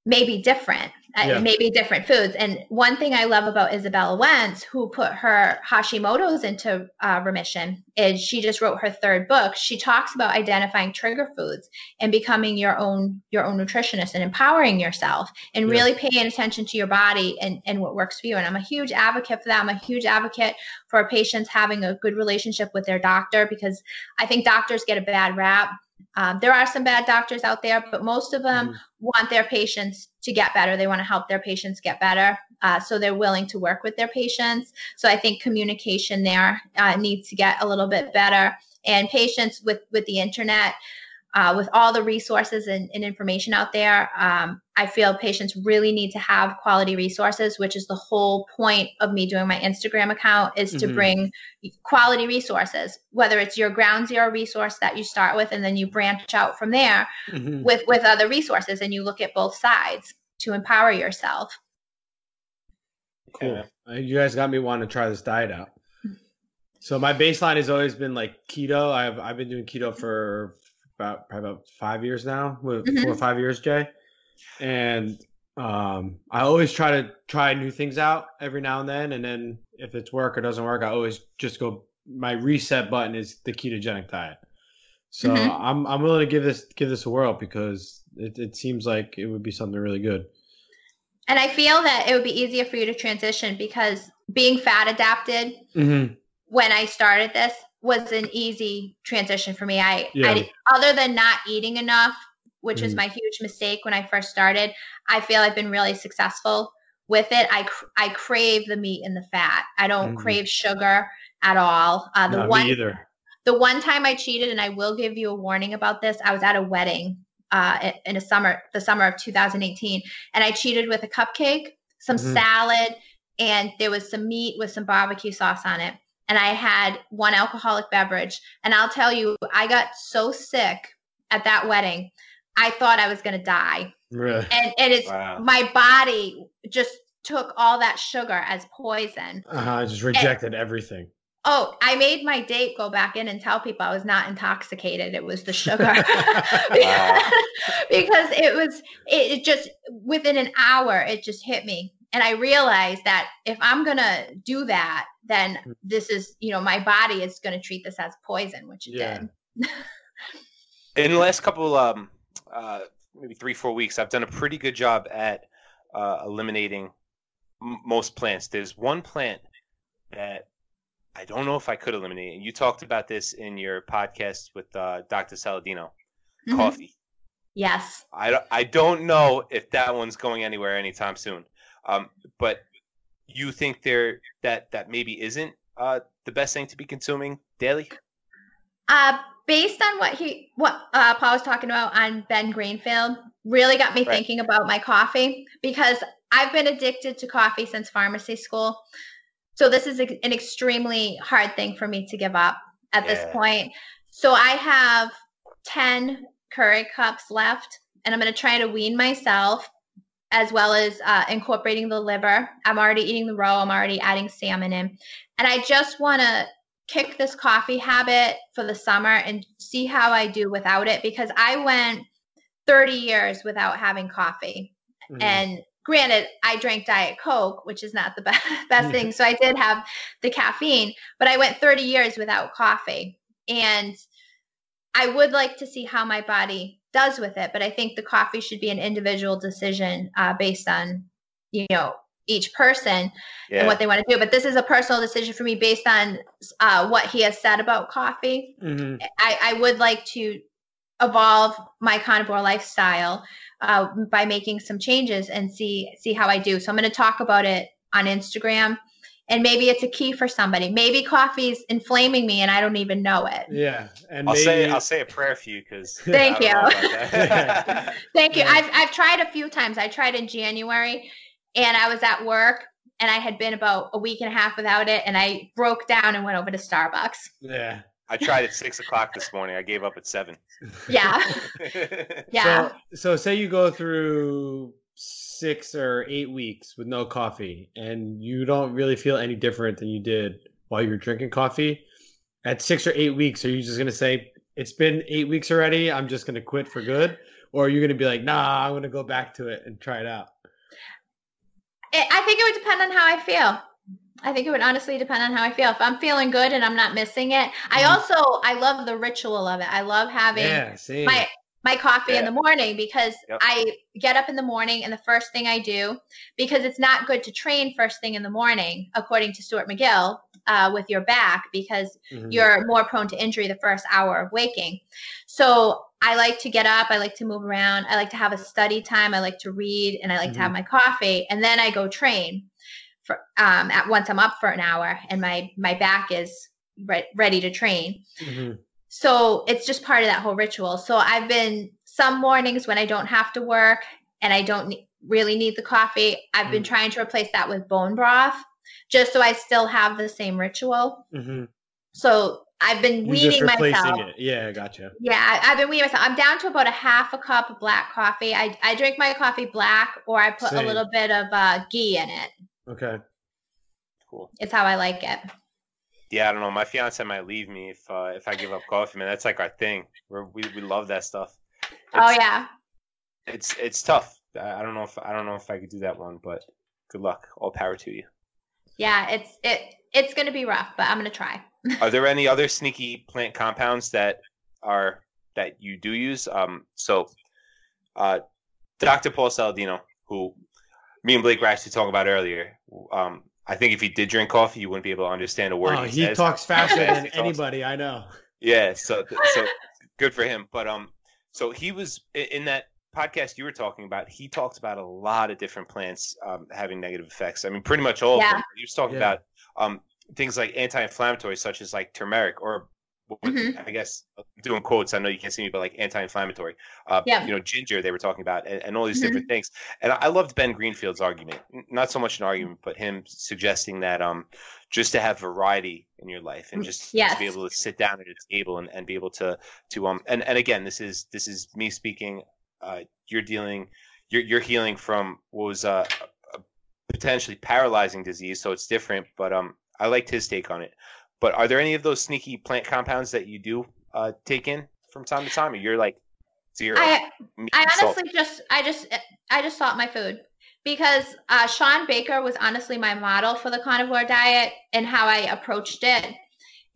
may be different. Uh, Yeah. It may be different foods. And one thing I love about Izabella Wentz, who put her Hashimoto's into uh, remission, is she just wrote her third book. She talks about identifying trigger foods and becoming your own your own nutritionist and empowering yourself and Yeah. really paying attention to your body and, and what works for you. And I'm a huge advocate for that. I'm a huge advocate for patients having a good relationship with their doctor because I think doctors get a bad rap. Um, there are some bad doctors out there, but most of them Mhm. want their patients to get better. They want to help their patients get better. Uh, so they're willing to work with their patients. So I think communication there uh, needs to get a little bit better. And patients with with the internet, uh, with all the resources and, and information out there, um, I feel patients really need to have quality resources, which is the whole point of me doing my Instagram account is to Mhm. bring quality resources, whether it's your ground zero resource that you start with and then you branch out from there Mhm. with with other resources and you look at both sides to empower yourself. Cool. Uh, you guys got me wanting to try this diet out. So my baseline has always been like keto. I've I've been doing keto for about probably about five years now, with Mhm. four or five years, Jay. And um, I always try to try new things out every now and then, and then if it's work or doesn't work, I always just go. My reset button is the ketogenic diet. So Mhm. I'm I'm willing to give this give this a whirl because it, it seems like it would be something really good. And I feel that it would be easier for you to transition because being fat adapted Mm-hmm. when I started this was an easy transition for me. I, Yeah. I other than not eating enough, which was Mhm. my huge mistake when I first started, I feel I've been really successful with it. I cr- I crave the meat and the fat. I don't Mhm. crave sugar at all. Uh, the Not one either. the one time I cheated, and I will give you a warning about this, I was at a wedding uh, in a summer, the summer of 2018, and I cheated with a cupcake, some Mhm. salad, and there was some meat with some barbecue sauce on it. And I had one alcoholic beverage. And I'll tell you, I got so sick at that wedding, I thought I was going to die. Really. And, and it's Wow. my body just took all that sugar as poison. Uh-huh, I just rejected everything. Oh, I made my date go back in and tell people I was not intoxicated. It was the sugar. because it was, it, it just, within an hour, it just hit me. And I realized that if I'm going to do that, then Hmm. this is, you know, my body is going to treat this as poison, which it Yeah. did. in the last couple um uh maybe three four weeks i've done a pretty good job at uh, eliminating m- most plants there's one plant that i don't know if i could eliminate and you talked about this in your podcast with uh, dr saladino Mhm. coffee Yes. I, I don't know if that one's going anywhere anytime soon um, but you think there that that maybe isn't uh, the best thing to be consuming daily Uh, based on what he, what uh, Paul was talking about on Ben Greenfield, really got me Right. thinking about my coffee because I've been addicted to coffee since pharmacy school. So this is an extremely hard thing for me to give up at this point. So I have 10 Keurig cups left, and I'm going to try to wean myself as well as uh, incorporating the liver. I'm already eating the roe, I'm already adding salmon in. And I just want to kick this coffee habit for the summer and see how I do without it because I went 30 years without having coffee. Mm. And granted, I drank Diet Coke, which is not the best, best thing. So I did have the caffeine, but I went 30 years without coffee. And I would like to see how my body does with it, but I think the coffee should be an individual decision uh, based on, you know, each person yeah. and what they want to do. But this is a personal decision for me based on uh, what he has said about coffee. Mm-hmm. I, I would like to evolve my carnivore lifestyle uh, by making some changes and see see how I do. So I'm going to talk about it on Instagram and maybe it's a key for somebody. Maybe coffee's inflaming me and I don't even know it. Yeah, and I'll maybe... say I'll say a prayer for you because thank you, thank you. Yeah. I've I've tried a few times. I tried in January, and I was at work and I had been about a week and a half without it, and I broke down and went over to Starbucks. Yeah. I tried at six o'clock this morning. I gave up at seven. Yeah. yeah. So, so say you go through six or eight weeks with no coffee and you don't really feel any different than you did while you were drinking coffee, at six or eight weeks, are you just going to say, it's been eight weeks already, I'm just going to quit for good? Or are you going to be like, nah, I'm going to go back to it and try it out? I think it would depend on how I feel. I think it would honestly depend on how I feel. If I'm feeling good and I'm not missing it, I mm-hmm. also I love the ritual of it. I love having yeah, my my coffee yeah. in the morning because yep. I get up in the morning and the first thing I do, because it's not good to train first thing in the morning, according to Stuart McGill, uh, with your back because mm-hmm. you're more prone to injury the first hour of waking. So I like to get up, I like to move around, I like to have a study time, I like to read, and I like mm-hmm. to have mm-hmm. my coffee, and then I go train. For, um, at once I'm up for an hour and my my back is re- ready to train. Mm-hmm. So it's just part of that whole ritual. So I've been some mornings when I don't have to work and I don't really need the coffee, I've mm. been trying to replace that with bone broth just so I still have the same ritual. Mm-hmm. So I've been You're weaning myself. It. Yeah, gotcha. Yeah, I, have been weaning myself. I'm down to about a half a cup of black coffee. I, I drink my coffee black or I put Same. a little bit of uh, ghee in it. Okay. Cool. It's how I like it yeah, I don't know. My fiance might leave me if uh, if I give up coffee, man. That's like our thing. We're, we we love that stuff. Oh, it's, oh yeah. It's it's tough. I don't know if I don't know if I could do that one, but good luck. All power to you. Yeah, it's it it's gonna be rough, but I'm gonna try. are there any other sneaky plant compounds that are that you do use? Um, so, uh, Dr. Paul Saladino, who me and Blake were actually talking about earlier, um, I think if he did drink coffee, you wouldn't be able to understand a word. Oh, he, he talks faster than anybody I know. Yeah, so so good for him. But um, so he was in that podcast you were talking about. He talked about a lot of different plants um, having negative effects. I mean, pretty much all yeah. of them. He was talking yeah. about um things like anti-inflammatory, such as like turmeric or mm-hmm. I guess doing quotes. I know you can't see me, but like anti-inflammatory. Uh, yeah. You know, ginger. They were talking about, and, and all these mm-hmm. different things. And I loved Ben Greenfield's argument. Not so much an argument, but him suggesting that um, just to have variety in your life and just yes. to be able to sit down at a table and, and be able to to um and, and again this is this is me speaking uh you're dealing you're you're healing from what was uh, a potentially paralyzing disease so it's different but um I liked his take on it but are there any of those sneaky plant compounds that you do uh, take in from time to time, or you're like zero? I, I honestly just I just I just salt my food because uh, Shawn Baker was honestly my model for the carnivore diet and how I approached it.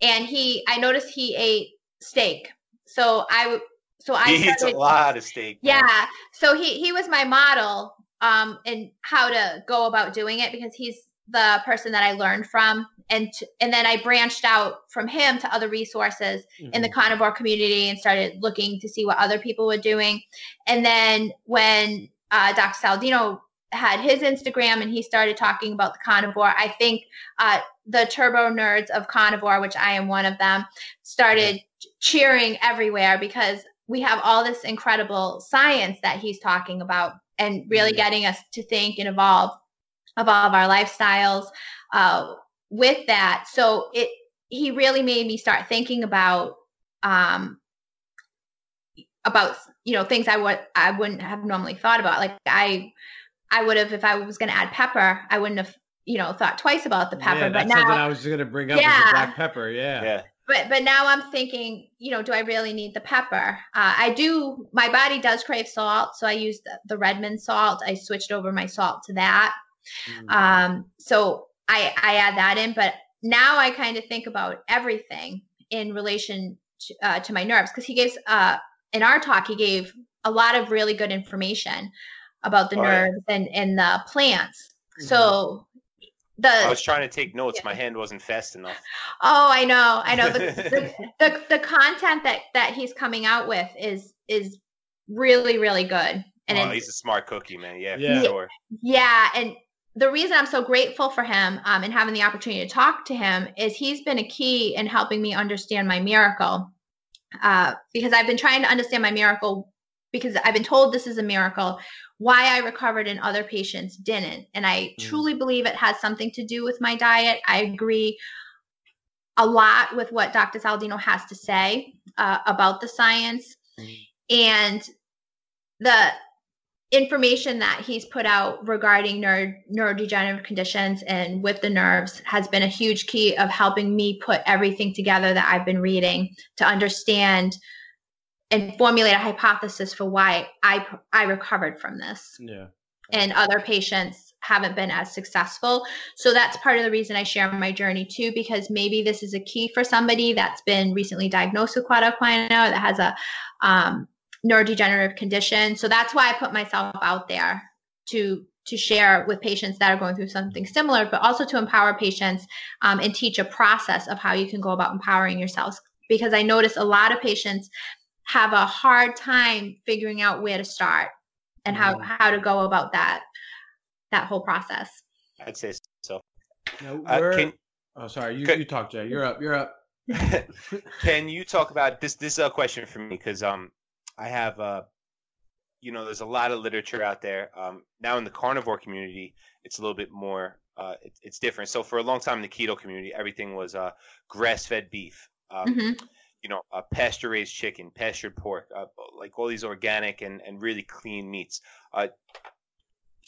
And he, I noticed he ate steak, so I so I he started, eats a lot of steak. Man. Yeah, so he he was my model um in how to go about doing it because he's the person that I learned from and and then I branched out from him to other resources mm-hmm. in the mm-hmm. carnivore community and started looking to see what other people were doing. And then when uh, Dr. Saladino had his Instagram and he started talking about the carnivore, I think uh, the turbo nerds of carnivore, which I am one of them, started cheering everywhere because we have all this incredible science that he's talking about and really mm-hmm. getting us to think and evolve evolve our lifestyles uh, with that. So it he really made me start thinking about um, about you know things I would I wouldn't have normally thought about. Like I I would have if I was going to add pepper, I wouldn't have you know thought twice about the pepper. Yeah, but that's now something I was just going to bring up. Yeah. Yeah. black pepper. Yeah. Yeah. but but now I'm thinking, you know, do I really need the pepper? Uh, I do. My body does crave salt, so I use the, the Redmond salt. I switched over my salt to that. Mm. Um, so I I add that in, but now I kind of think about everything in relation to, uh, to my nerves because he gives uh in our talk he gave a lot of really good information about the Oh, yeah. nerves and and the plants. Mhm. So the I was trying to take notes. My hand wasn't fast enough. Oh, I know, I know. The, the, the the content that that he's coming out with is is really really good, and oh, he's a smart cookie, man. Yeah, Yeah. for sure. yeah, and the reason I'm so grateful for him um, and having the opportunity to talk to him is he's been a key in helping me understand my miracle, uh, because I've been trying to understand my miracle because I've been told this is a miracle. Why I recovered and other patients didn't, and I Mm. truly believe it has something to do with my diet. I agree a lot with what Dr. Saladino has to say uh, about the science Mhm. and the information that he's put out regarding neuro, neurodegenerative conditions and with the nerves has been a huge key of helping me put everything together that I've been reading to understand and formulate a hypothesis for why I I recovered from this Yeah. and other patients haven't been as successful. So that's part of the reason I share my journey too, because maybe this is a key for somebody that's been recently diagnosed with cauda equina that has a um, neurodegenerative condition. So that's why I put myself out there to to share with patients that are going through something similar, but also to empower patients um, and teach a process of how you can go about empowering yourselves. Because I notice a lot of patients have a hard time figuring out where to start and how Mhm. how to go about that that whole process. I'd say so. Now, Uh, can oh, sorry. You, Good. you talk, Jay. You're up. You're up. can you talk about this? This is a question for me because um, I have uh, you know, there's a lot of literature out there. Um, now in the carnivore community, it's a little bit more. Uh, it, it's different. So for a long time in the keto community, everything was uh, grass-fed beef. Um, Mhm. you know, uh, pasture-raised chicken, pastured pork, uh, like all these organic and, and really clean meats. Uh,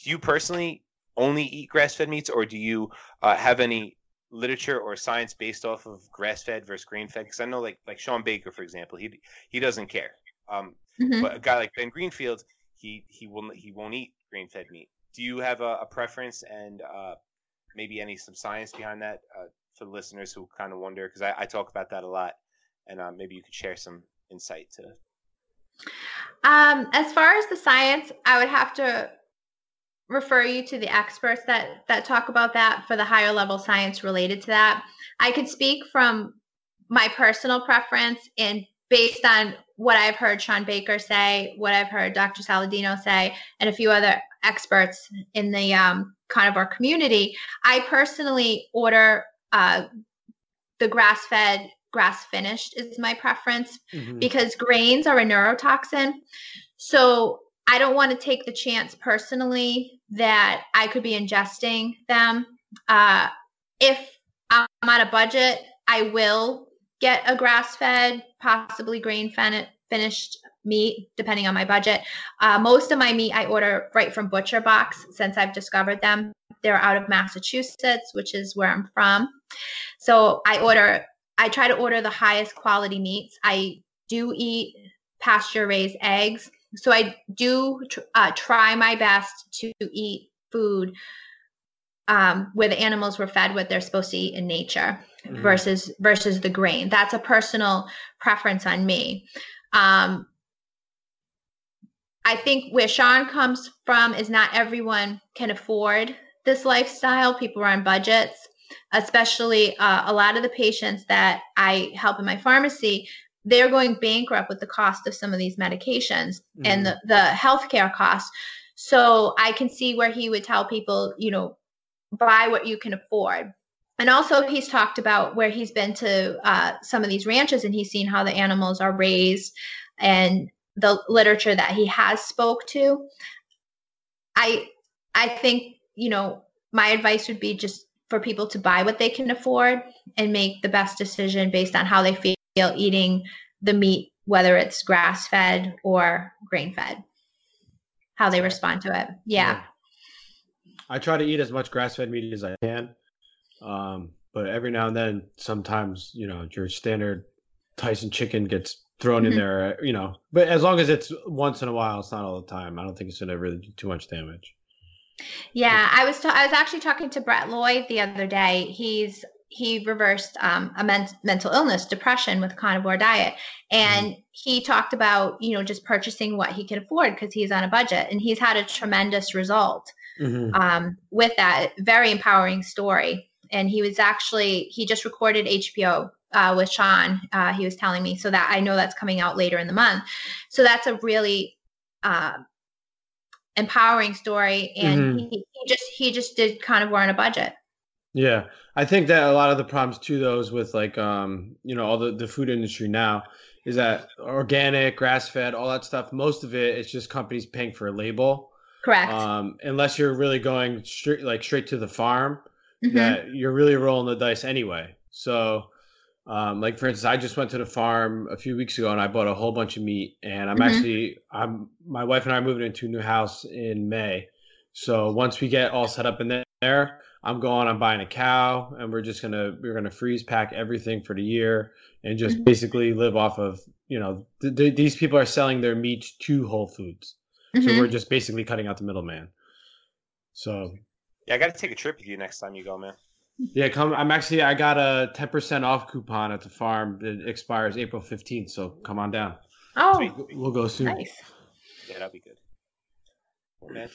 do you personally only eat grass-fed meats, or do you uh, have any literature or science based off of grass-fed versus grain-fed? Because I know, like like Shawn Baker, for example, he he doesn't care. Um, Mhm. but a guy like Ben Greenfield, he he will he won't eat grain-fed meat. Do you have a, a preference and uh, maybe any some science behind that uh, for the listeners who kind of wonder? Because I, I talk about that a lot, and uh, maybe you could share some insight to. Um, as far as the science, I would have to refer you to the experts that that talk about that for the higher level science related to that. I could speak from my personal preference and based on what I've heard Shawn Baker say, what I've heard Dr. Saladino say, and a few other experts in the um, carnivore community. I personally order uh, the grass fed, grass finished is my preference Mhm. because grains are a neurotoxin. So I don't want to take the chance personally that I could be ingesting them. Uh, if I'm on a budget, I will get a grass fed, possibly grain finished meat, depending on my budget. Uh, most of my meat I order right from Butcher Box since I've discovered them. They're out of Massachusetts, which is where I'm from. So I order, I try to order the highest quality meats. I do eat pasture raised eggs. So I do uh, try my best to eat food um, where the animals were fed what they're supposed to eat in nature Mhm. versus versus the grain. That's a personal preference on me. Um, I think where Shawn comes from is not everyone can afford this lifestyle. People are on budgets, especially uh, a lot of the patients that I help in my pharmacy. They're going bankrupt with the cost of some of these medications and the, the healthcare costs. So I can see where he would tell people, you know, buy what you can afford. And also, he's talked about where he's been to uh, some of these ranches and he's seen how the animals are raised and the literature that he has spoke to. I I think you know my advice would be just for people to buy what they can afford and make the best decision based on how they feel eating the meat, whether it's grass fed or grain fed, how they respond to it. Yeah. yeah. I try to eat as much grass fed meat as I can. Um, but every now and then, sometimes, you know, your standard Tyson chicken gets thrown mm-hmm. in there, you know, but as long as it's once in a while, it's not all the time. I don't think it's going to really do too much damage. Yeah, I was ta- I was actually talking to Brett Lloyd the other day. He's he reversed um, a men- mental illness, depression with carnivore diet, and mm-hmm. he talked about you know just purchasing what he can afford because he's on a budget, and he's had a tremendous result mm-hmm. um, with that. Very empowering story, and he was actually he just recorded HBO uh, with Shawn. Uh, he was telling me so that I know that's coming out later in the month. So that's a really uh, empowering story, and mm-hmm. he, he just he just did carnivore on a budget. Yeah, I think that a lot of the problems too, those with like um, you know, all the the food industry now is that organic, grass fed, all that stuff. Most of it is just companies paying for a label. Correct. Um, unless you're really going straight like straight to the farm, mm-hmm. that you're really rolling the dice anyway. So, um, like for instance, I just went to the farm a few weeks ago and I bought a whole bunch of meat. And I'm mm-hmm. actually, I'm my wife and I are moving into a new house in May. So once we get all set up in there, I'm going, I'm buying a cow, and we're just gonna we're gonna freeze pack everything for the year and just mm-hmm. basically live off of you know th- th- these people are selling their meat to Whole Foods, mm-hmm. so we're just basically cutting out the middleman. So yeah, I got to take a trip with you next time you go, man. Yeah, come. I'm actually I got a 10% off coupon at the farm. It expires April 15th, so come on down. Oh, we'll go soon. Nice. Yeah, that'll be good. man.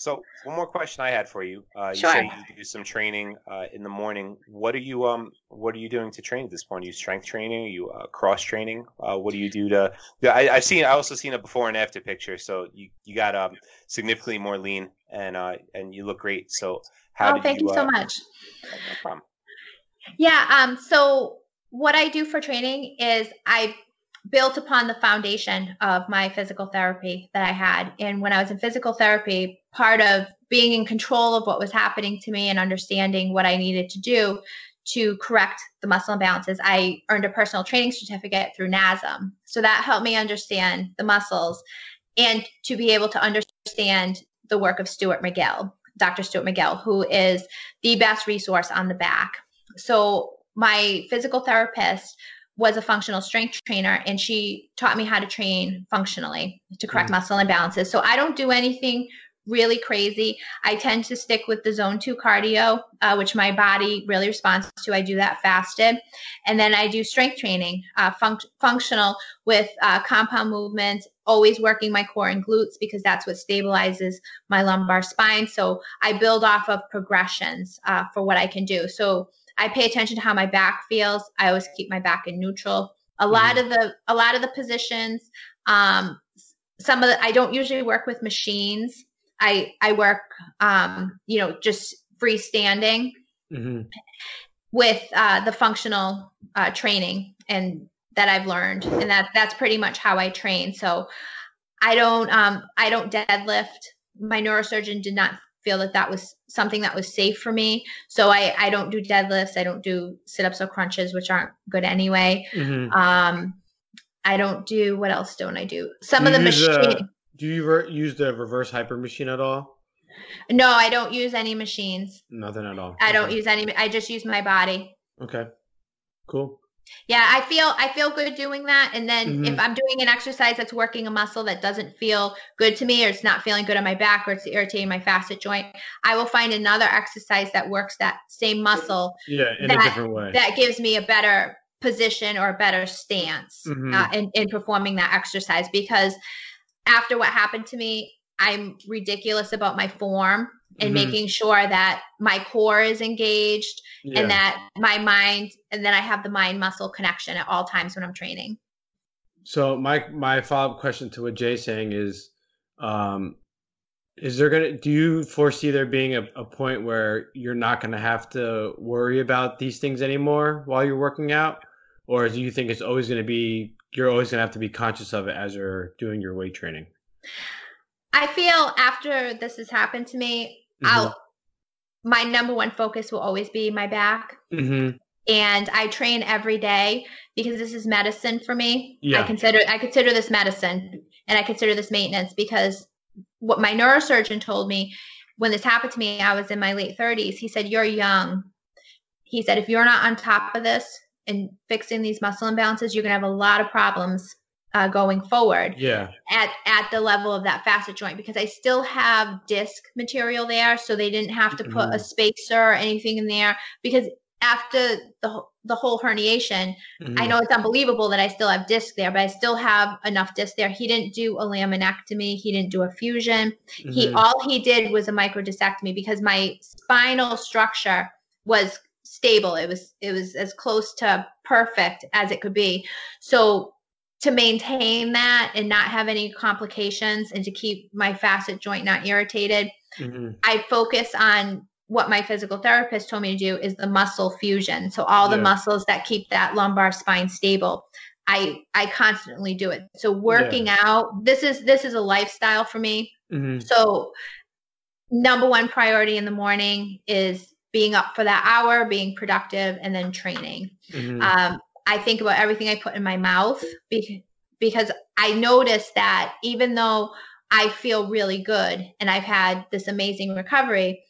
So one more question I had for you. Uh, you sure. say you do some training uh, in the morning. What are you um What are you doing to train at this point? Are you strength training? Are you uh, cross training? Uh, what do you do to? I, have seen. I also seen a before and after picture. So you you got um significantly more lean and uh and you look great. So how? Oh, thank you, you so uh, much. No problem. Yeah. Um. So what I do for training is I built upon the foundation of my physical therapy that I had. And when I was in physical therapy, part of being in control of what was happening to me and understanding what I needed to do to correct the muscle imbalances, I earned a personal training certificate through NASM. So that helped me understand the muscles and to be able to understand the work of Stuart McGill, Dr. Stuart McGill, who is the best resource on the back. So my physical therapist was a functional strength trainer and she taught me how to train functionally to correct mm-hmm. muscle imbalances. So I don't do anything really crazy. I tend to stick with the zone two cardio, uh, which my body really responds to. I do that fasted. And then I do strength training, uh, functional with uh, compound movements, always working my core and glutes because that's what stabilizes my lumbar spine. So I build off of progressions uh, for what I can do. So I pay attention to how my back feels. I always keep my back in neutral. A mm-hmm. lot of the a lot of the positions, um, some of the I don't usually work with machines. I I work um, you know just freestanding mm-hmm. with uh, the functional uh, training and that I've learned, and that that's pretty much how I train. So I don't um, I don't deadlift. My neurosurgeon did not feel that that was something that was safe for me. So I, I don't do deadlifts. I don't do sit ups or crunches, which aren't good anyway. Mm-hmm. Um, I don't do what else don't I do? Some of the machine. Do you re- use the reverse hyper machine at all? No, I don't use any machines. Nothing at all. I okay. don't use any. I just use my body. Okay. Cool yeah i feel i feel good doing that and then mm-hmm. if i'm doing an exercise that's working a muscle that doesn't feel good to me or it's not feeling good on my back or it's irritating my facet joint i will find another exercise that works that same muscle yeah in that, a different way that gives me a better position or a better stance mm-hmm. uh, in, in performing that exercise because after what happened to me i'm ridiculous about my form and mm-hmm. making sure that my core is engaged yeah. and that my mind and then I have the mind muscle connection at all times when I'm training. So my my follow up question to what Jay's saying is, um, is there gonna do you foresee there being a, a point where you're not gonna have to worry about these things anymore while you're working out, or do you think it's always gonna be you're always gonna have to be conscious of it as you're doing your weight training? I feel after this has happened to me, mm-hmm. I'll my number one focus will always be my back. Mm-hmm. and I train every day because this is medicine for me. Yeah. I consider I consider this medicine and I consider this maintenance because what my neurosurgeon told me when this happened to me, I was in my late 30s. He said, "You're young." He said, "If you're not on top of this and fixing these muscle imbalances, you're going to have a lot of problems uh, going forward Yeah. at at the level of that facet joint because I still have disc material there, so they didn't have to put a Mhm. spacer or anything in there because after the the whole herniation, I Mhm. know it's unbelievable that I still have disc there, but I still have enough disc there. He didn't do a laminectomy, he didn't do a fusion. He Mhm. all he did was a microdiscectomy because my spinal structure was stable. It was it was as close to perfect as it could be. So to maintain that and not have any complications and to keep my facet joint not irritated, Mhm. I focus on what my physical therapist told me to do is the muscle fusion. So all the Yeah. muscles that keep that lumbar spine stable. I I constantly do it. So working out, this is this is a lifestyle for me. Mhm. So number one priority in the morning is being up for that hour, being productive, and then training. Mhm. Um, I think about everything I put in my mouth because because I notice that even though I feel really good and I've had this amazing recovery,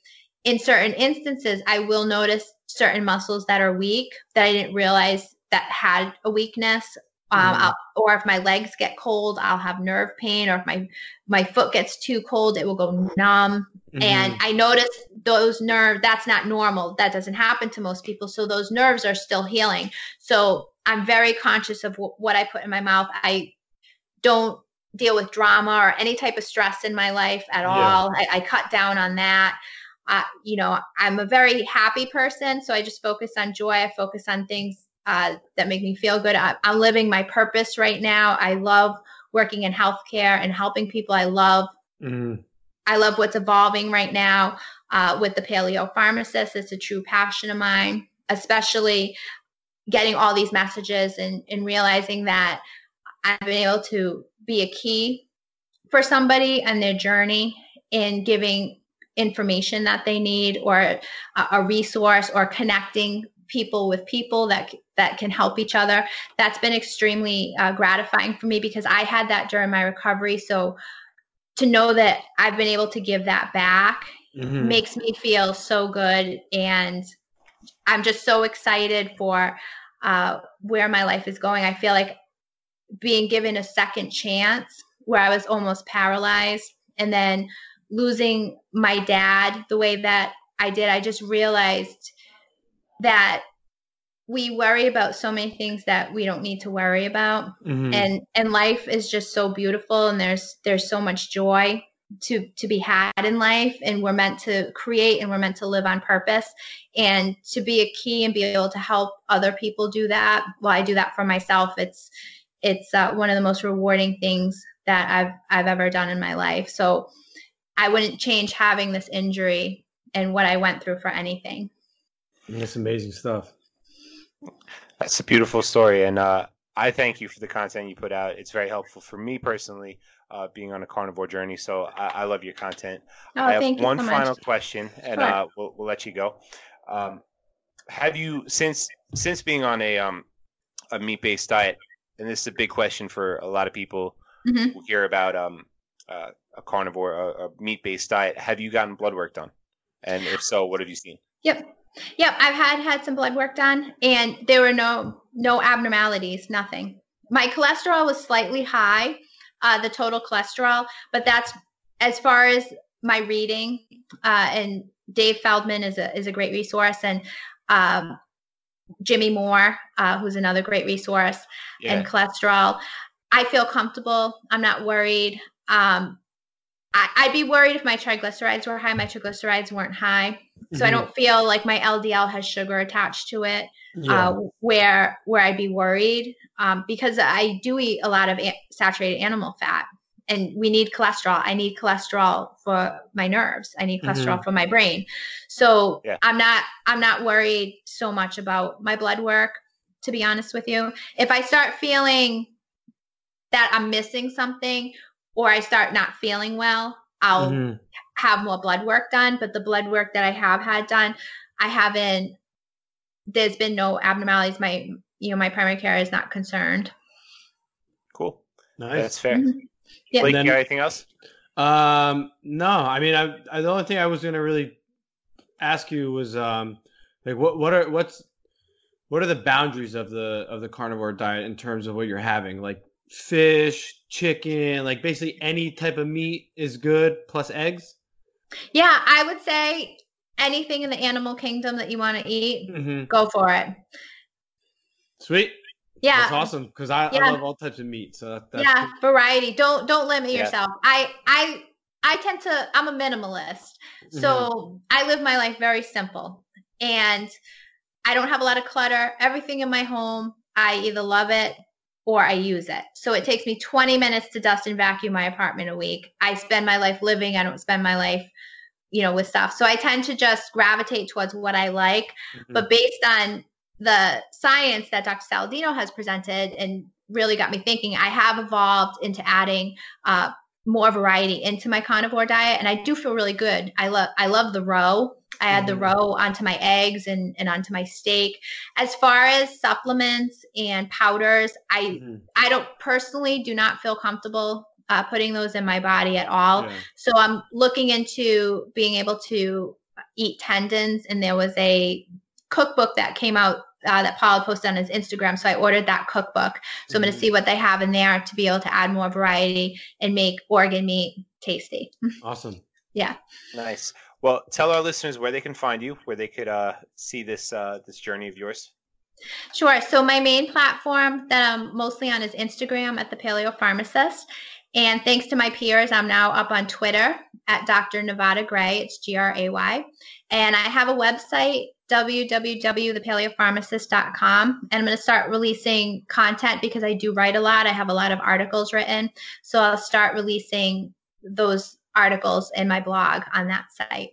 in certain instances I will notice certain muscles that are weak that I didn't realize that had a weakness. Um, Mhm. I'll, or if my legs get cold, I'll have nerve pain. Or if my my foot gets too cold, it will go numb and Mhm. i notice those nerves that's not normal that doesn't happen to most people so those nerves are still healing so i'm very conscious of w- what i put in my mouth i don't deal with drama or any type of stress in my life at Yeah. all I, I cut down on that uh, you know i'm a very happy person so i just focus on joy i focus on things uh, that make me feel good I, i'm living my purpose right now i love working in healthcare and helping people i love Mhm. I love what's evolving right now uh, with the paleo pharmacist. It's a true passion of mine, especially getting all these messages and, and realizing that I've been able to be a key for somebody and their journey in giving information that they need or a, a resource or connecting people with people that that can help each other that's been extremely uh, gratifying for me because i had that during my recovery so to know that I've been able to give that back Mhm. makes me feel so good. And I'm just so excited for uh, where my life is going. I feel like being given a second chance where I was almost paralyzed and then losing my dad the way that I did, I just realized that we worry about so many things that we don't need to worry about. Mhm. and and life is just so beautiful and there's there's so much joy to to be had in life and we're meant to create and we're meant to live on purpose. And to be a key and be able to help other people do that well i do that for myself. It's it's uh, one of the most rewarding things that i've i've ever done in my life. So i wouldn't change having this injury and what i went through for anything. That's amazing stuff. That's a beautiful story, and uh, I thank you for the content you put out. It's very helpful for me personally, uh, being on a carnivore journey. So I, I love your content. oh I have thank you one so final much question, and Sure. uh, we'll, we'll let you go. Um, have you since since being on a um, a meat based diet, and this is a big question for a lot of people Mhm. who hear about um, uh, a carnivore, a, a meat based diet. Have you gotten blood work done? And if so, what have you seen? Yep. Yep. I've had had some blood work done and there were no no abnormalities, nothing. My cholesterol was slightly high, uh, the total cholesterol, but that's as far as my reading. Uh, and Dave Feldman is a is a great resource, and um, Jimmy Moore, uh, who's another great resource, and cholesterol. I feel comfortable. I'm not worried. Um, I, I'd be worried if my triglycerides were high. My triglycerides weren't high, so I Mhm. don't feel like my LDL has sugar attached to it. Yeah. Uh, where where I'd be worried um, because I do eat a lot of a- saturated animal fat, and we need cholesterol. I need cholesterol for my nerves. I need cholesterol for my brain. So Yeah. I'm not I'm not worried so much about my blood work. To be honest with you, if I start feeling that I'm missing something or I start not feeling well, I'll Mhm. have more blood work done. But the blood work that I have had done, I haven't there's been no abnormalities. My you know my primary care is not concerned. Cool. Nice. That's fair. Mhm. Yeah. Blake, And you got anything else? Um, no, I mean, I, I the only thing I was gonna really ask you was um, like what what are what's what are the boundaries of the of the carnivore diet in terms of what you're having? Like fish, chicken, like basically any type of meat is good plus eggs. Yeah, I would say anything in the animal kingdom that you want to eat, Mm-hmm. go for it. Sweet. Yeah. That's awesome because I, Yeah. I love all types of meat. So that, that's yeah, variety. Don't don't limit Yeah. yourself. I I I tend to I'm a minimalist. So Mm-hmm. I live my life very simple. And I don't have a lot of clutter. Everything in my home, I either love it or I use it. So it takes me 20 minutes to dust and vacuum my apartment a week. I spend my life living. I don't spend my life, you know, with stuff. So I tend to just gravitate towards what I like. Mhm. But based on the science that Dr. Saladino has presented and really got me thinking, I have evolved into adding uh, more variety into my carnivore diet, and I do feel really good. I love I love the roe. I add the Mhm. roe onto my eggs and, and onto my steak. As far as supplements and powders, I Mhm. I don't personally do not feel comfortable uh, putting those in my body at all. Yeah. So I'm looking into being able to eat tendons, and there was a cookbook that came out uh, that Paul posted on his Instagram. So I ordered that cookbook. So I'm going to see what they have in there to be able to add more variety and make organ meat tasty. Awesome. Yeah. Nice. Well, tell our listeners where they can find you, where they could uh, see this uh, this journey of yours. Sure. So my main platform that I'm mostly on is Instagram at the Paleo Pharmacist. And thanks to my peers, I'm now up on Twitter at Dr. Nevada Gray. It's G R A Y. And I have a website, www.thepaleopharmacist.com. And I'm going to start releasing content because I do write a lot. I have a lot of articles written. So I'll start releasing those articles in my blog on that site.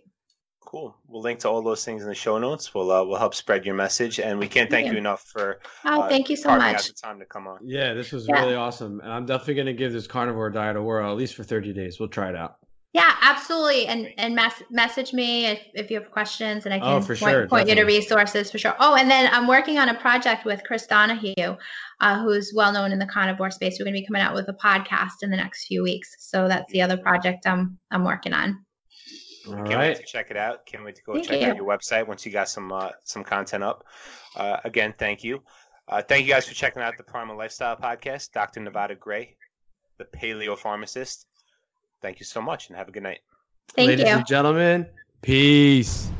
Cool. We'll link to all those things in the show notes. We'll uh, we'll help spread your message, and we can't thank Yeah. you enough for Oh, uh, thank you so carving out much. the time to come on. Yeah, this was Yeah. really awesome, and I'm definitely gonna give this carnivore diet a whirl, at least for 30 days. We'll try it out. Yeah, absolutely. And and mess, message me if, if you have questions, and I can Oh, for point, sure, point you to resources for sure. Oh, and then I'm working on a project with Chris Donahue, uh, who's well known in the carnivore space. We're going to be coming out with a podcast in the next few weeks. So that's the other project I'm I'm working on. All Can't wait to check it out. Can't wait to go Thank check you. out your website once you got some uh, some content up. Uh, again, thank you. Uh, thank you guys for checking out the Primal Lifestyle Podcast. Dr. Nevada Gray, the Paleo Pharmacist. Thank you so much, and have a good night. Thank Ladies you. and gentlemen, peace.